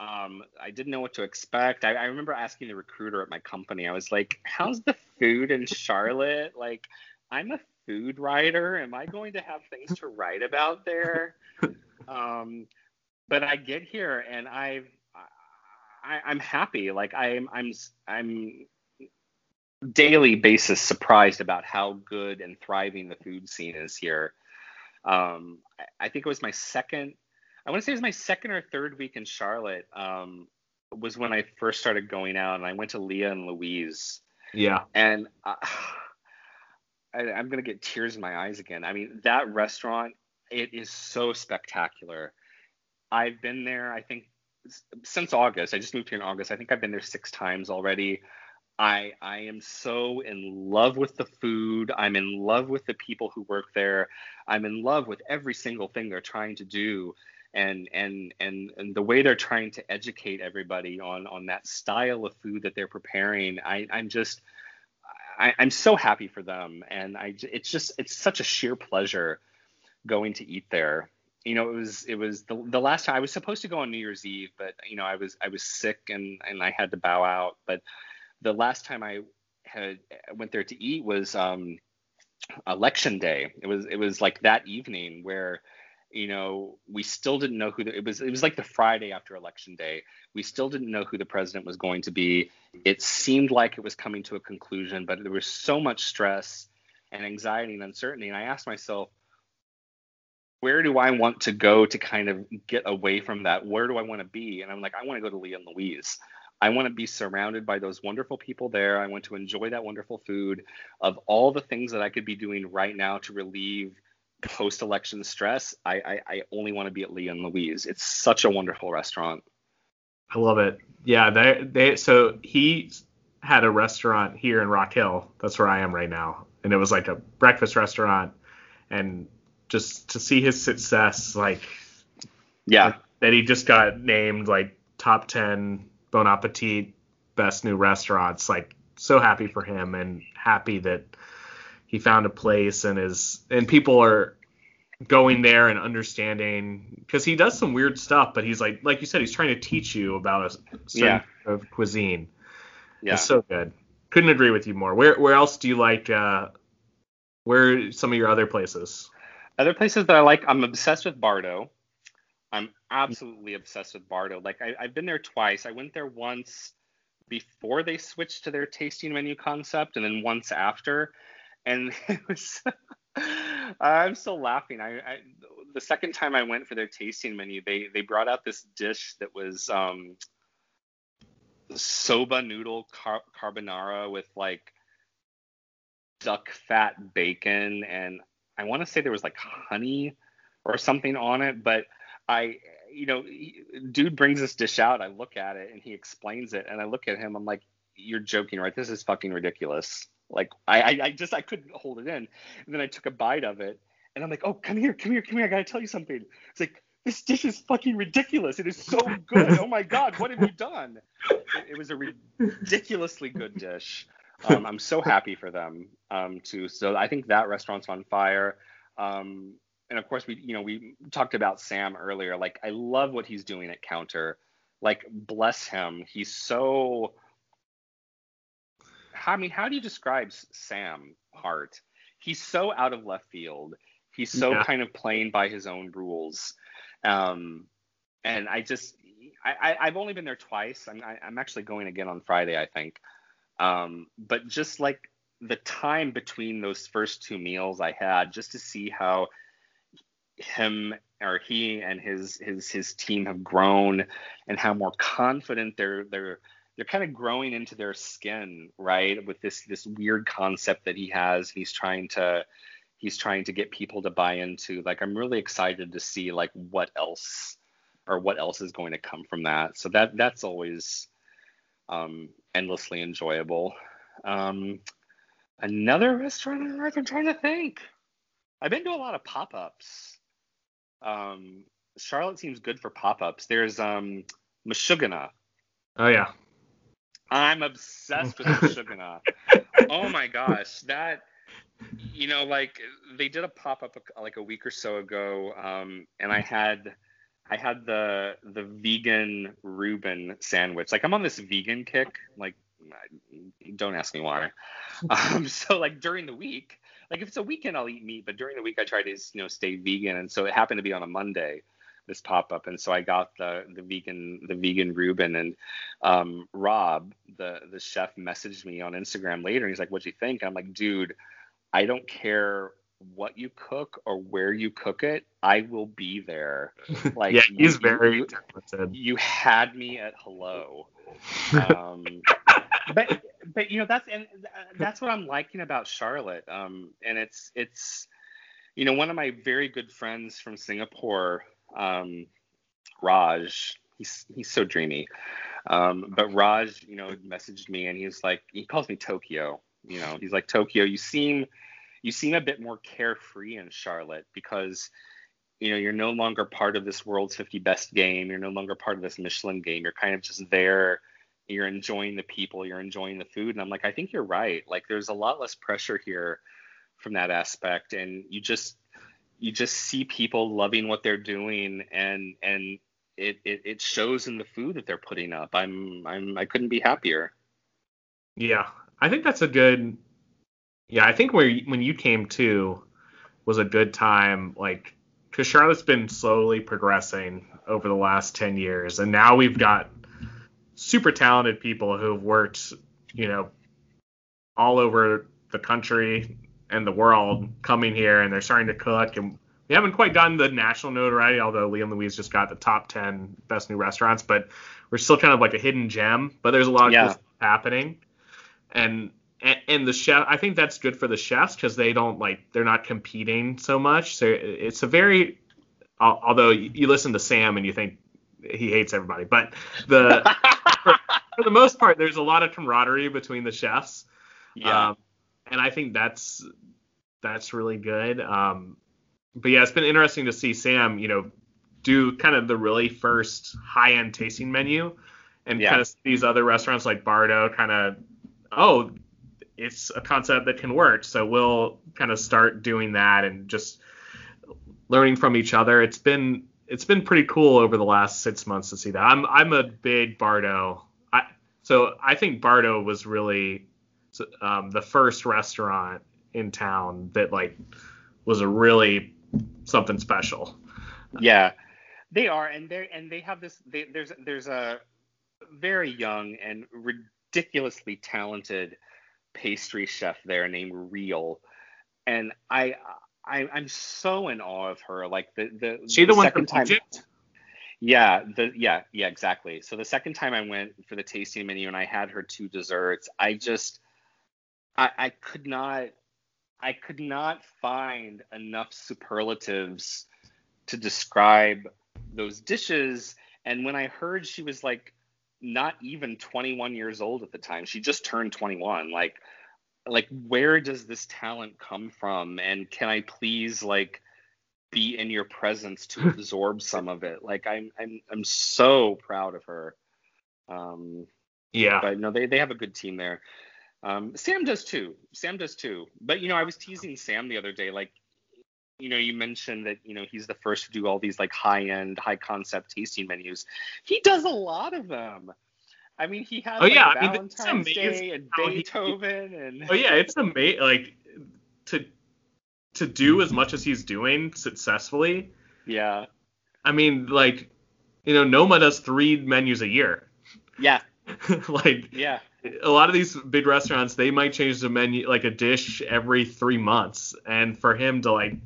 Um, I didn't know what to expect. I, I, remember asking the recruiter at my company, I was like, how's the food in Charlotte? Like, I'm a food writer. Am I going to have things to write about there? um, but I get here and I've, I, I'm happy. Like I'm, I'm, I'm daily basis surprised about how good and thriving the food scene is here. Um, I, I, think it was my second, I want to say it was my second or third week in Charlotte. Um, was when I first started going out, and I went to Leah and Louise. Yeah. And uh, I, I'm gonna get tears in my eyes again. I mean, that restaurant, it is so spectacular. I've been there, I think, since August. I just moved here in August. I think I've been there six times already. I I am so in love with the food. I'm in love with the people who work there. I'm in love with every single thing they're trying to do and and and and the way they're trying to educate everybody on on that style of food that they're preparing. I I'm just I, am so happy for them, and I it's just it's such a sheer pleasure going to eat there. You know, it was it was the the last time I was supposed to go on New Year's Eve, but you know I was I was sick and and I had to bow out. But the last time I had went there to eat was um, election day. It was it was like that evening where you know we still didn't know who the, it was it was like the friday after election day. We still didn't know who the president was going to be. It seemed like it was coming to a conclusion but there was so much stress and anxiety and uncertainty. And i asked myself where do i want to go to kind of get away from that? Where do i want to be? And i'm like i want to go to and louise I want to be surrounded by those wonderful people there. I want to enjoy that wonderful food. Of all the things that I could be doing right now to relieve post election stress, I, I, I only want to be at Leah and Louise. It's such a wonderful restaurant. I love it. Yeah, they they so he had a restaurant here in Rock Hill. That's where I am right now, and it was like a breakfast restaurant, and just to see his success, like yeah, that he just got named like top ten Bon Appetit best new restaurants. Like so happy for him and happy that he found a place and is and people are going there and understanding because he does some weird stuff, but he's like like you said, he's trying to teach you about a certain yeah. of cuisine. Yeah, it's so good. Couldn't agree with you more. Where where else do you like? Uh, where are some of your other places? Other places that I like, I'm obsessed with Bardo. Absolutely obsessed with Bardo. Like I, I've been there twice. I went there once before they switched to their tasting menu concept, and then once after. And it was I'm still laughing. I, I, the second time I went for their tasting menu, they they brought out this dish that was um, soba noodle car- carbonara with like duck fat bacon, and I want to say there was like honey or something on it, but I you know, dude brings this dish out. I look at it and he explains it, and I look at him. I'm like, "You're joking, right? This is fucking ridiculous." Like I, I, I just I couldn't hold it in. And then I took a bite of it and I'm like, oh, come here, come here, come here. I gotta tell you something. It's like this dish is fucking ridiculous. It is so good. oh my god, what have you done? It, it was a ridiculously good dish. Um, I'm so happy for them um, too. So I think that restaurant's on fire. Um, and of course, we you know we talked about Sam earlier. Like I love what he's doing at Counter. Like bless him, he's so I mean, how do you describe Sam Hart? He's so out of left field. He's so yeah. kind of playing by his own rules. Um, and I just I, I have only been there twice. I'm I, am i am actually going again on Friday, I think. Um, but just like the time between those first two meals I had, just to see how him or he and his his his team have grown and how more confident they're they're they're kind of growing into their skin right with this this weird concept that he has. He's trying to he's trying to get people to buy into like i'm really excited to see like what else or what else is going to come from that. So that that's always um, endlessly enjoyable. Um, another restaurant i'm trying to think. I've been to a lot of pop-ups um, Charlotte seems good for pop-ups. There's um Meshuggah. Oh yeah. I'm obsessed with Meshuggah. oh my gosh, that you know, like they did a pop-up like a week or so ago, um, and I had I had the the vegan Reuben sandwich. Like I'm on this vegan kick. Like don't ask me why. Um, so like during the week, like if it's a weekend I'll eat meat, but during the week I try to you know stay vegan, and so it happened to be on a Monday this pop up, and so I got the the vegan the vegan Reuben, and um, Rob the the chef messaged me on Instagram later, and he's like, "What'd you think?" And I'm like, "Dude, I don't care." what you cook or where you cook it, I will be there. Like yeah, he's you, very you, you, had me at hello. Um, but but you know that's and that's what I'm liking about Charlotte. Um, and it's it's you know one of my very good friends from Singapore, um, Raj. He's he's so dreamy. Um, but Raj, you know, messaged me and he's like he calls me Tokyo. You know, he's like Tokyo. You seem you seem a bit more carefree in Charlotte because you know you're no longer part of this world's 50 best game you're no longer part of this michelin game you're kind of just there you're enjoying the people, you're enjoying the food. And I'm like, I think you're right. Like there's a lot less pressure here from that aspect. And you just you just see people loving what they're doing and and it, it, it shows in the food that they're putting up. I'm I'm I couldn't be happier. Yeah. I think that's a good yeah, I think where when you came to was a good time, like because Charlotte's been slowly progressing over the last 10 years, and now we've got super talented people who have worked, you know, all over the country and the world coming here and they're starting to cook and we haven't quite gotten the national notoriety, although Liam Louise just got the top 10 best new restaurants, but we're still kind of like a hidden gem. But there's a lot of yeah. happening, and, and and the chef, I think that's good for the chefs because they don't like they're not competing so much. So it's a very, although you listen to Sam and you think he hates everybody, but the for, for, the most part, there's a lot of camaraderie between the chefs. Yeah. Um, and I think that's that's really good. Um, but yeah, it's been interesting to see Sam, you know, do kind of the really first high-end tasting menu, and yeah. kind of these other restaurants like Bardo, kind of, oh, it's a concept that can work. So we'll kind of start doing that and just learning from each other. It's been it's been pretty cool over the last six months to see that. I'm I'm a big Bardo. I so I think Bardo was really um, the first restaurant in town that like was a really something special. Yeah, they are, and they and they have this. They, there's there's a very young and ridiculously talented pastry chef there named Real, and I I, I'm so in awe of her. Like the the, she the, the one from time, Egypt. Yeah, the yeah yeah exactly. So the second time I went for the tasting menu and I had her two desserts, I just I, I could not I could not find enough superlatives to describe those dishes. And when I heard she was like not even 21 years old at the time, she just turned 21. Like like where does this talent come from? And can i please like be in your presence to absorb some of it? Like i'm i'm i'm so proud of her. Um yeah. but no they they have a good team there. Um sam does too. Sam does too. But you know i was teasing sam the other day like you know you mentioned that you know he's the first to do all these like high end high concept tasting menus. He does a lot of them I mean, he had oh like, yeah, Valentine's I mean, Day and Beethoven he, and. Oh yeah, it's amazing. Like to to do as much as he's doing successfully. Yeah. I mean, like you know, Noma does three menus a year. Yeah. like Yeah. a lot of these big restaurants, they might change the menu like a dish every three months, and for him to like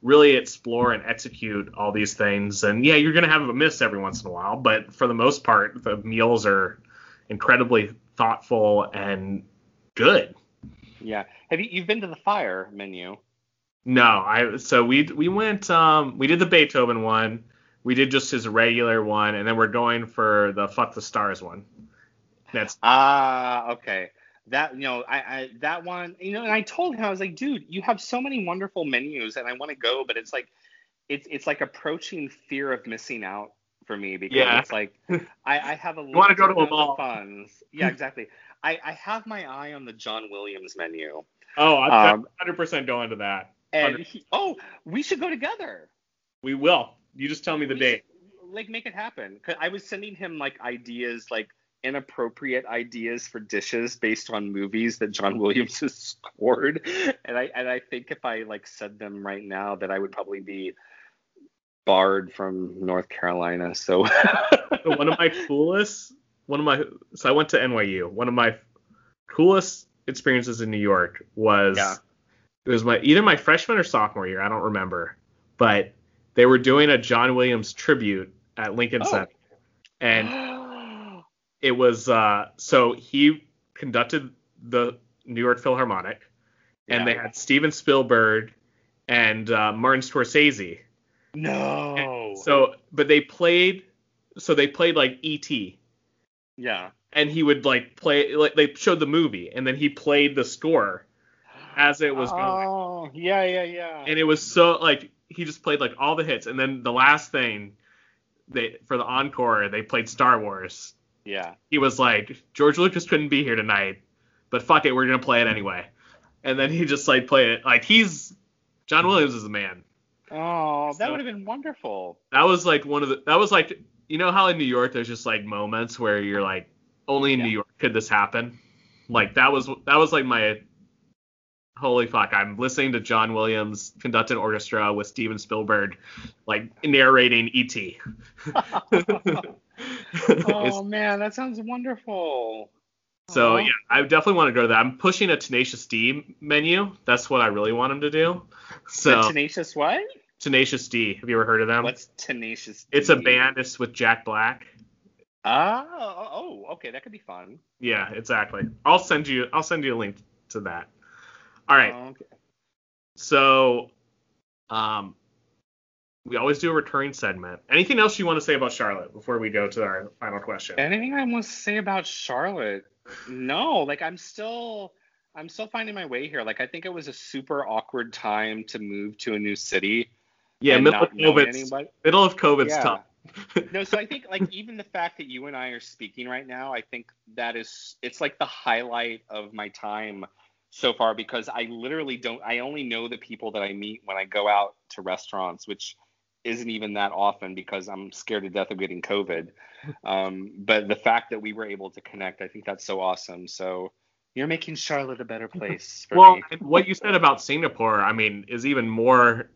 really explore and execute all these things, and yeah, you're gonna have a miss every once in a while, but for the most part, the meals are incredibly thoughtful and good. Yeah. Have you you've been to the fire menu? No, I so we we went um we did the Beethoven one, we did just his regular one, and then we're going for the fuck the stars one. That's Ah, okay. That you know, I, I that one, you know, and I told him I was like, dude, you have so many wonderful menus, and I want to go, but it's like, it's it's like approaching fear of missing out for me because Yeah. it's like I, I have a wanna go to limited of funds. Yeah, exactly. I, I have my eye on the John Williams menu, oh, I'm Um, 100% going to that. and he, oh, we should go together. We will. You just tell me the We date. should, like make it happen. 'Cause I was sending him like ideas, like inappropriate ideas for dishes based on movies that John Williams has scored, and I and I think if I like said them right now, that I would probably be barred from North Carolina. So one of my coolest, one of my, so I went to NYU. One of my coolest experiences in New York was, Yeah. it was my either my freshman or sophomore year, I don't remember, but they were doing a John Williams tribute at Lincoln Oh. Center, and it was uh, so he conducted the New York Philharmonic, and they had Steven Spielberg and uh, Martin Scorsese. No. So, but they played, so they played like E.T. yeah. and he would like play like they showed the movie and then he played the score as it was going Oh, yeah, yeah, yeah. and it was so like he just played like all the hits and then the last thing they for the encore they played Star Wars yeah. he was like George Lucas couldn't be here tonight but fuck it we're gonna play it anyway and then he just like played it like he's John Williams is the man Oh, that So- would have been wonderful. that was like one of the that was like you know how in New York there's just like moments where you're like only in Yeah. New York could this happen like that was that was like my holy fuck I'm listening to John Williams conduct an orchestra with Steven Spielberg like narrating E.T. oh man, that sounds wonderful. so yeah I definitely want to go to that I'm pushing a Tenacious D menu that's what I really want him to do so The tenacious what? Tenacious D have you ever heard of them What's tenacious? D? It's a band it's with Jack Black oh, oh, okay, that could be fun. Yeah, exactly. I'll send you I'll send you a link to that. All right. Oh, okay. So um we always do a recurring segment. Anything else you want to say about Charlotte before we go to our final question? Anything I want to say about Charlotte? No, like I'm still, I'm still finding my way here. Like I think it was a super awkward time to move to a new city. Yeah, middle of not knowing COVID's, middle of COVID's tough. no, so I think like even the fact that you and I are speaking right now, I think that is it's like the highlight of my time so far because I literally don't I only know the people that I meet when I go out to restaurants, which isn't even that often because I'm scared to death of getting COVID. Um, but the fact that we were able to connect, I think that's so awesome. So you're making Charlotte a better place well, what you said about Singapore, I mean, is even more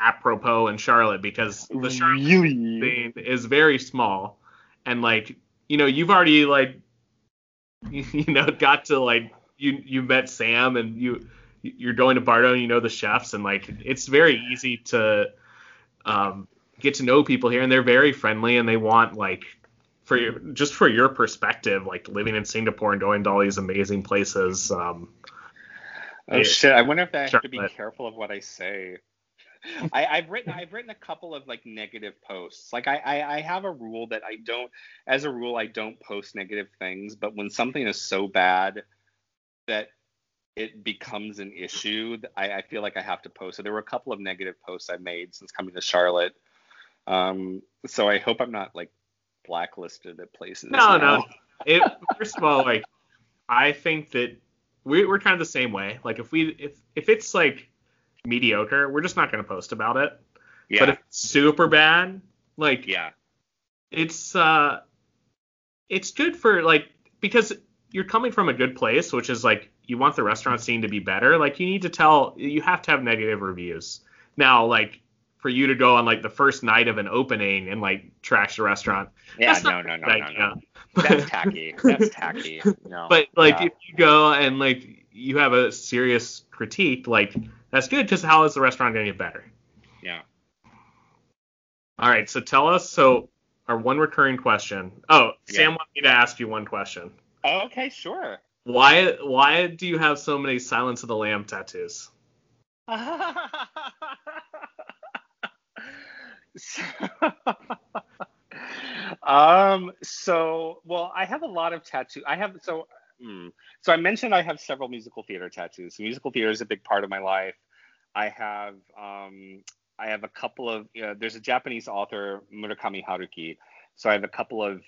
apropos in Charlotte because the Charlotte really? thing is very small and like you know you've already like you know got to like you you met Sam and you you're going to Bardo and you know the chefs and like it's very easy to um, get to know people here and they're very friendly and they want like for your just for your perspective like living in Singapore and going to all these amazing places um, Oh Yeah. shit! I wonder if I have to be careful of what I say. I, I've written I've written a couple of like negative posts. Like I, I I have a rule that I don't as a rule I don't post negative things, but when something is so bad that it becomes an issue, I, I feel like I have to post it. There were a couple of negative posts I made since coming to Charlotte. Um, so I hope I'm not like blacklisted at places. No, now. no. it, first of all, like I think that we, we're kind of the same way. Like if we if if it's like mediocre, we're just not going to post about it. Yeah. But if it's super bad, like yeah. it's uh it's good for like because you're coming from a good place, which is like you want the restaurant scene to be better. Like you need to tell you have to have negative reviews. Now, like for you to go on like the first night of an opening and like trash the restaurant. Yeah, That's no, not no, no, no, no. That's tacky. That's tacky. No. But like if you go and like you have a serious critique, like that's good because how is the restaurant going to get better? yeah. All right, so tell us. So our one recurring question. Oh, Sam Yeah. wanted me to ask you one question. Oh, okay, sure. Why why do you have so many Silence of the Lamb tattoos? So- um. So, well, I have a lot of tattoo. I have so. Hmm. So I mentioned I have several musical theater tattoos. Musical theater is a big part of my life. I have um. I have a couple of. Uh, there's a Japanese author Murakami Haruki. So I have a couple of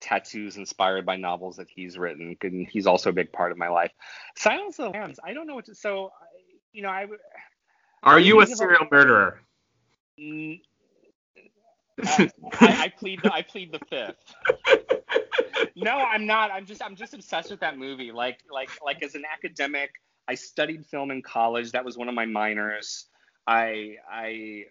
tattoos inspired by novels that he's written, and he's also a big part of my life. Silence of the Lambs. I don't know what to. So, you know, I. Are you a serial murderer? Mm, I, I, I plead the I plead the fifth. No, I'm not. I'm just I'm just obsessed with that movie. Like like like as an academic, I studied film in college. That was one of my minors. I I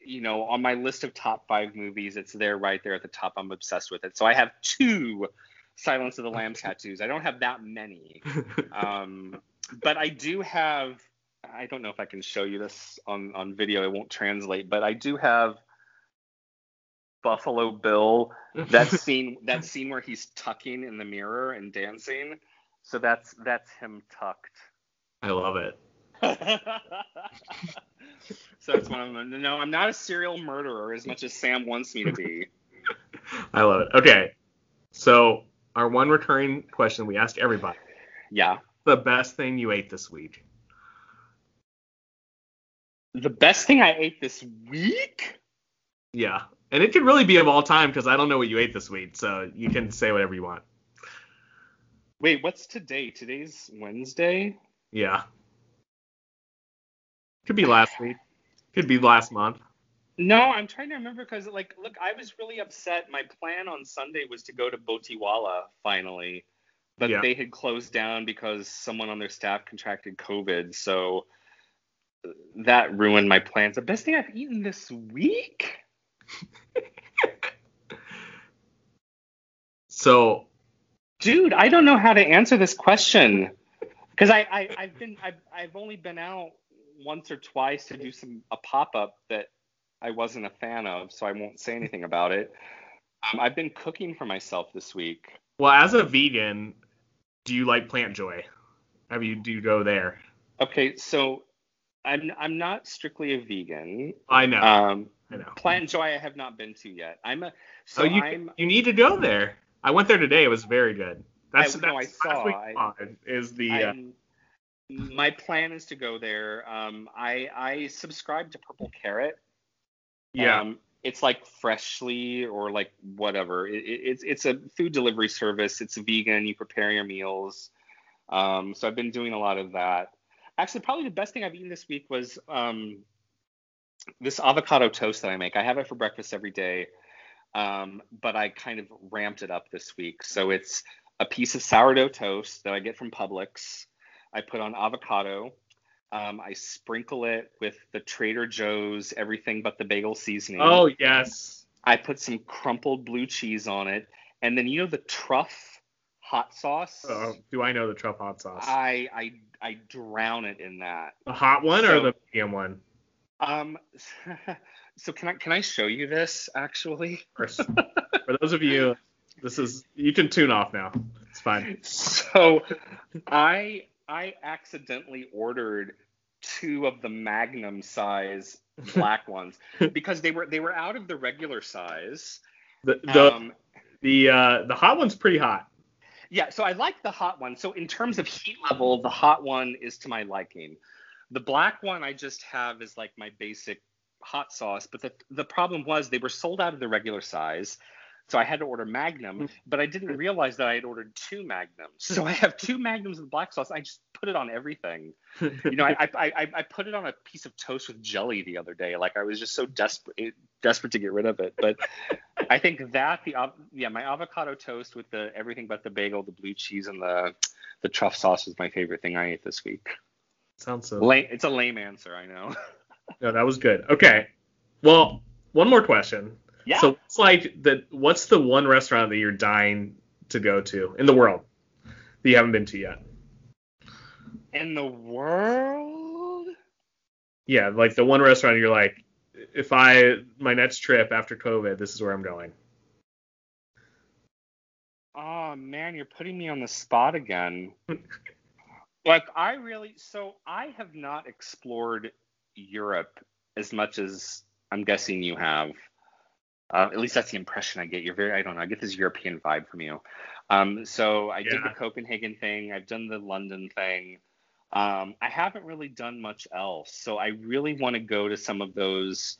you know on my list of top five movies, it's there right there at the top. I'm obsessed with it. So I have two Silence of the Lambs tattoos. I don't have that many, um, but I do have. I don't know if I can show you this on on video. It won't translate, but I do have Buffalo Bill that scene that scene where he's tucking in the mirror and dancing. So that's that's him tucked. I love it. so that's one of them. No, I'm not a serial murderer as much as Sam wants me to be. I love it. Okay. So our one recurring question we asked everybody: Yeah. the best thing you ate this week? The best thing I ate this week? Yeah, and it could really be of all time because I don't know what you ate this week, so you can say whatever you want. Wait, what's today? Today's Wednesday? Yeah. Could be last week. Could be last month. No, I'm trying to remember because, like, look, I was really upset. My plan on Sunday was to go to Botiwala finally, but Yeah. they had closed down because someone on their staff contracted COVID. So uh, that ruined my plans. The best thing I've eaten this week? So Dude, I don't know how to answer this question because I, I I've been I've, I've only been out once or twice to do some a pop up that I wasn't a fan of, so I won't say anything about it. Um, I've been cooking for myself this week. Well, as a vegan, do you like Plant Joy? Have you do you go there? Okay, so I'm I'm not strictly a vegan. I know, Um, I know. Plant Joy I have not been to yet. I'm a so oh, you I'm you need to go there. I went there today. It was very good. That's, I- no, I that's saw. I- is the uh, my plan is to go there. Um, I I subscribe to Purple Carrot. yeah. Um, it's like Freshly or like whatever. It, it, it's it's a food delivery service. It's vegan. You prepare your meals. Um, so I've been doing a lot of that. Actually, probably the best thing I've eaten this week was um, this avocado toast that I make. I have it for breakfast every day, um, but I kind of ramped it up this week. So it's a piece of sourdough toast that I get from Publix. I put on avocado. Um, I sprinkle it with the Trader Joe's everything but the bagel seasoning. oh yes. I put some crumpled blue cheese on it, and then you know the truff hot sauce. Oh, do I know the truff hot sauce? I I I drown it in that. the hot one or the medium one? Um, so can I can I show you this actually? For those of you, this is you can tune off now. It's fine. So I I accidentally ordered two of the Magnum size black ones because they were they were out of the regular size. The the Um, the uh, the hot one's pretty hot. Yeah, so I like the hot one. So in terms of heat level, the hot one is to my liking. The black one I just have is like my basic hot sauce, but the the problem was they were sold out of the regular size. So I had to order Magnum, mm. but I didn't realize that I had ordered two Magnums. So I have two Magnums with black sauce. I just put it on everything. You know, I, I, I, I put it on a piece of toast with jelly the other day. Like I was just so desperate eh, desperate to get rid of it. But I think that the yeah my avocado toast with the everything but the bagel, the blue cheese, and the the truff sauce was my favorite thing I ate this week. Sounds so. Lame, it's a lame answer, I know. No, that was good. Okay. Well, one more question. Yeah. So it's like the what's the one restaurant that you're dying to go to in the world that you haven't been to yet? In the world? Yeah, like the one restaurant you're like, if I my next trip after COVID, this is where I'm going. Oh man, you're putting me on the spot again. like I really so I have not explored Europe as much as I'm guessing you have. Uh, at least that's the impression I get. You're very I don't know. I get this European vibe from you. Um, so I did the Copenhagen thing. I've done the London thing. Um, I haven't really done much else. So I really want to go to some of those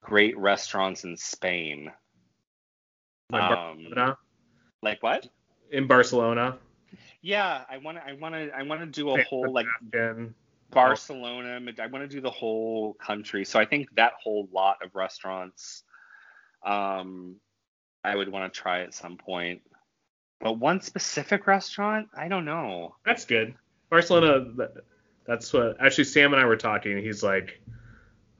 great restaurants in Spain. Like Um, Barcelona. Like what? In Barcelona. Yeah, I want to. I want to. I want to do a San whole like Sebastian. Barcelona. I want to do the whole country. So I think that whole lot of restaurants, um, I would want to try at some point. But one specific restaurant, I don't know. That's good. Barcelona. That's what. Actually, Sam and I were talking. He's like,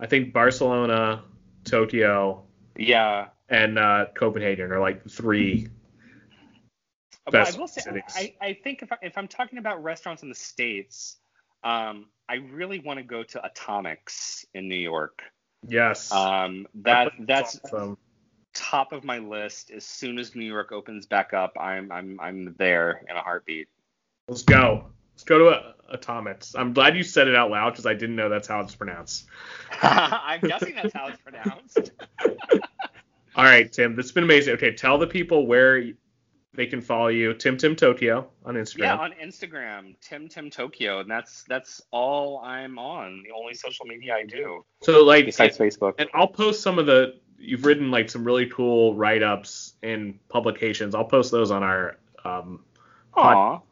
I think Barcelona, Tokyo, Yeah. and uh, Copenhagen are like three. But I will say, cities. I, I think if, I, if I'm talking about restaurants in the states, um, I really want to go to Atomix in New York. Yes. Um, that that's awesome. top of my list. As soon as New York opens back up, I'm I'm I'm there in a heartbeat. Let's go. Let's go to uh, Atomix. I'm glad you said it out loud because I didn't know that's how it's pronounced. I'm guessing that's how it's pronounced. All right, Tim. This has been amazing. Okay, tell the people where they can follow you. Tim Tim Tokyo on Instagram. Yeah, on Instagram, Tim Tim Tokyo, and that's that's all I'm on. The only social media I do so like, besides Facebook. and I'll post some of the. You've written like some really cool write-ups in publications. I'll post those on our um,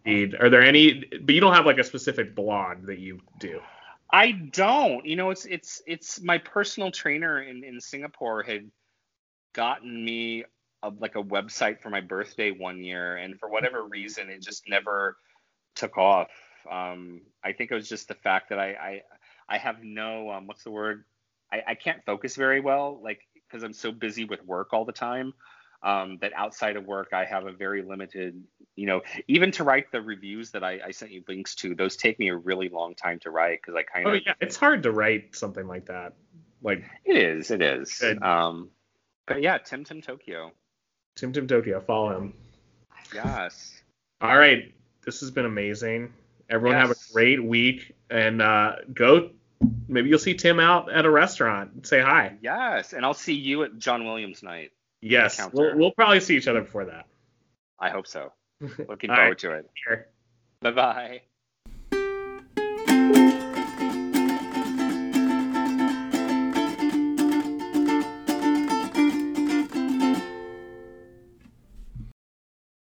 feed. Are there any? But you don't have like a specific blog that you do. I don't. You know, it's it's it's my personal trainer in in Singapore had gotten me a, like a website for my birthday one year, and for whatever reason, it just never took off. Um, I think it was just the fact that I I, I have no um, what's the word? I, I can't focus very well, like because I'm so busy with work all the time. Um, that outside of work, I have a very limited, you know, even to write the reviews that I, I sent you links to, those take me a really long time to write because I kind of. Oh yeah, it's hard to write something like that. Like It is. It is. Um, but yeah, Tim Tim Tokyo. Tim Tim Tokyo. Follow him. Yes. All right, this has been amazing. Everyone have a great week and uh, go. Maybe you'll see Tim out at a restaurant. Say hi. Yes. And I'll see you at John Williams night. Yes, we'll, we'll probably see each other before that. I hope so. Looking forward right. to it. Bye bye.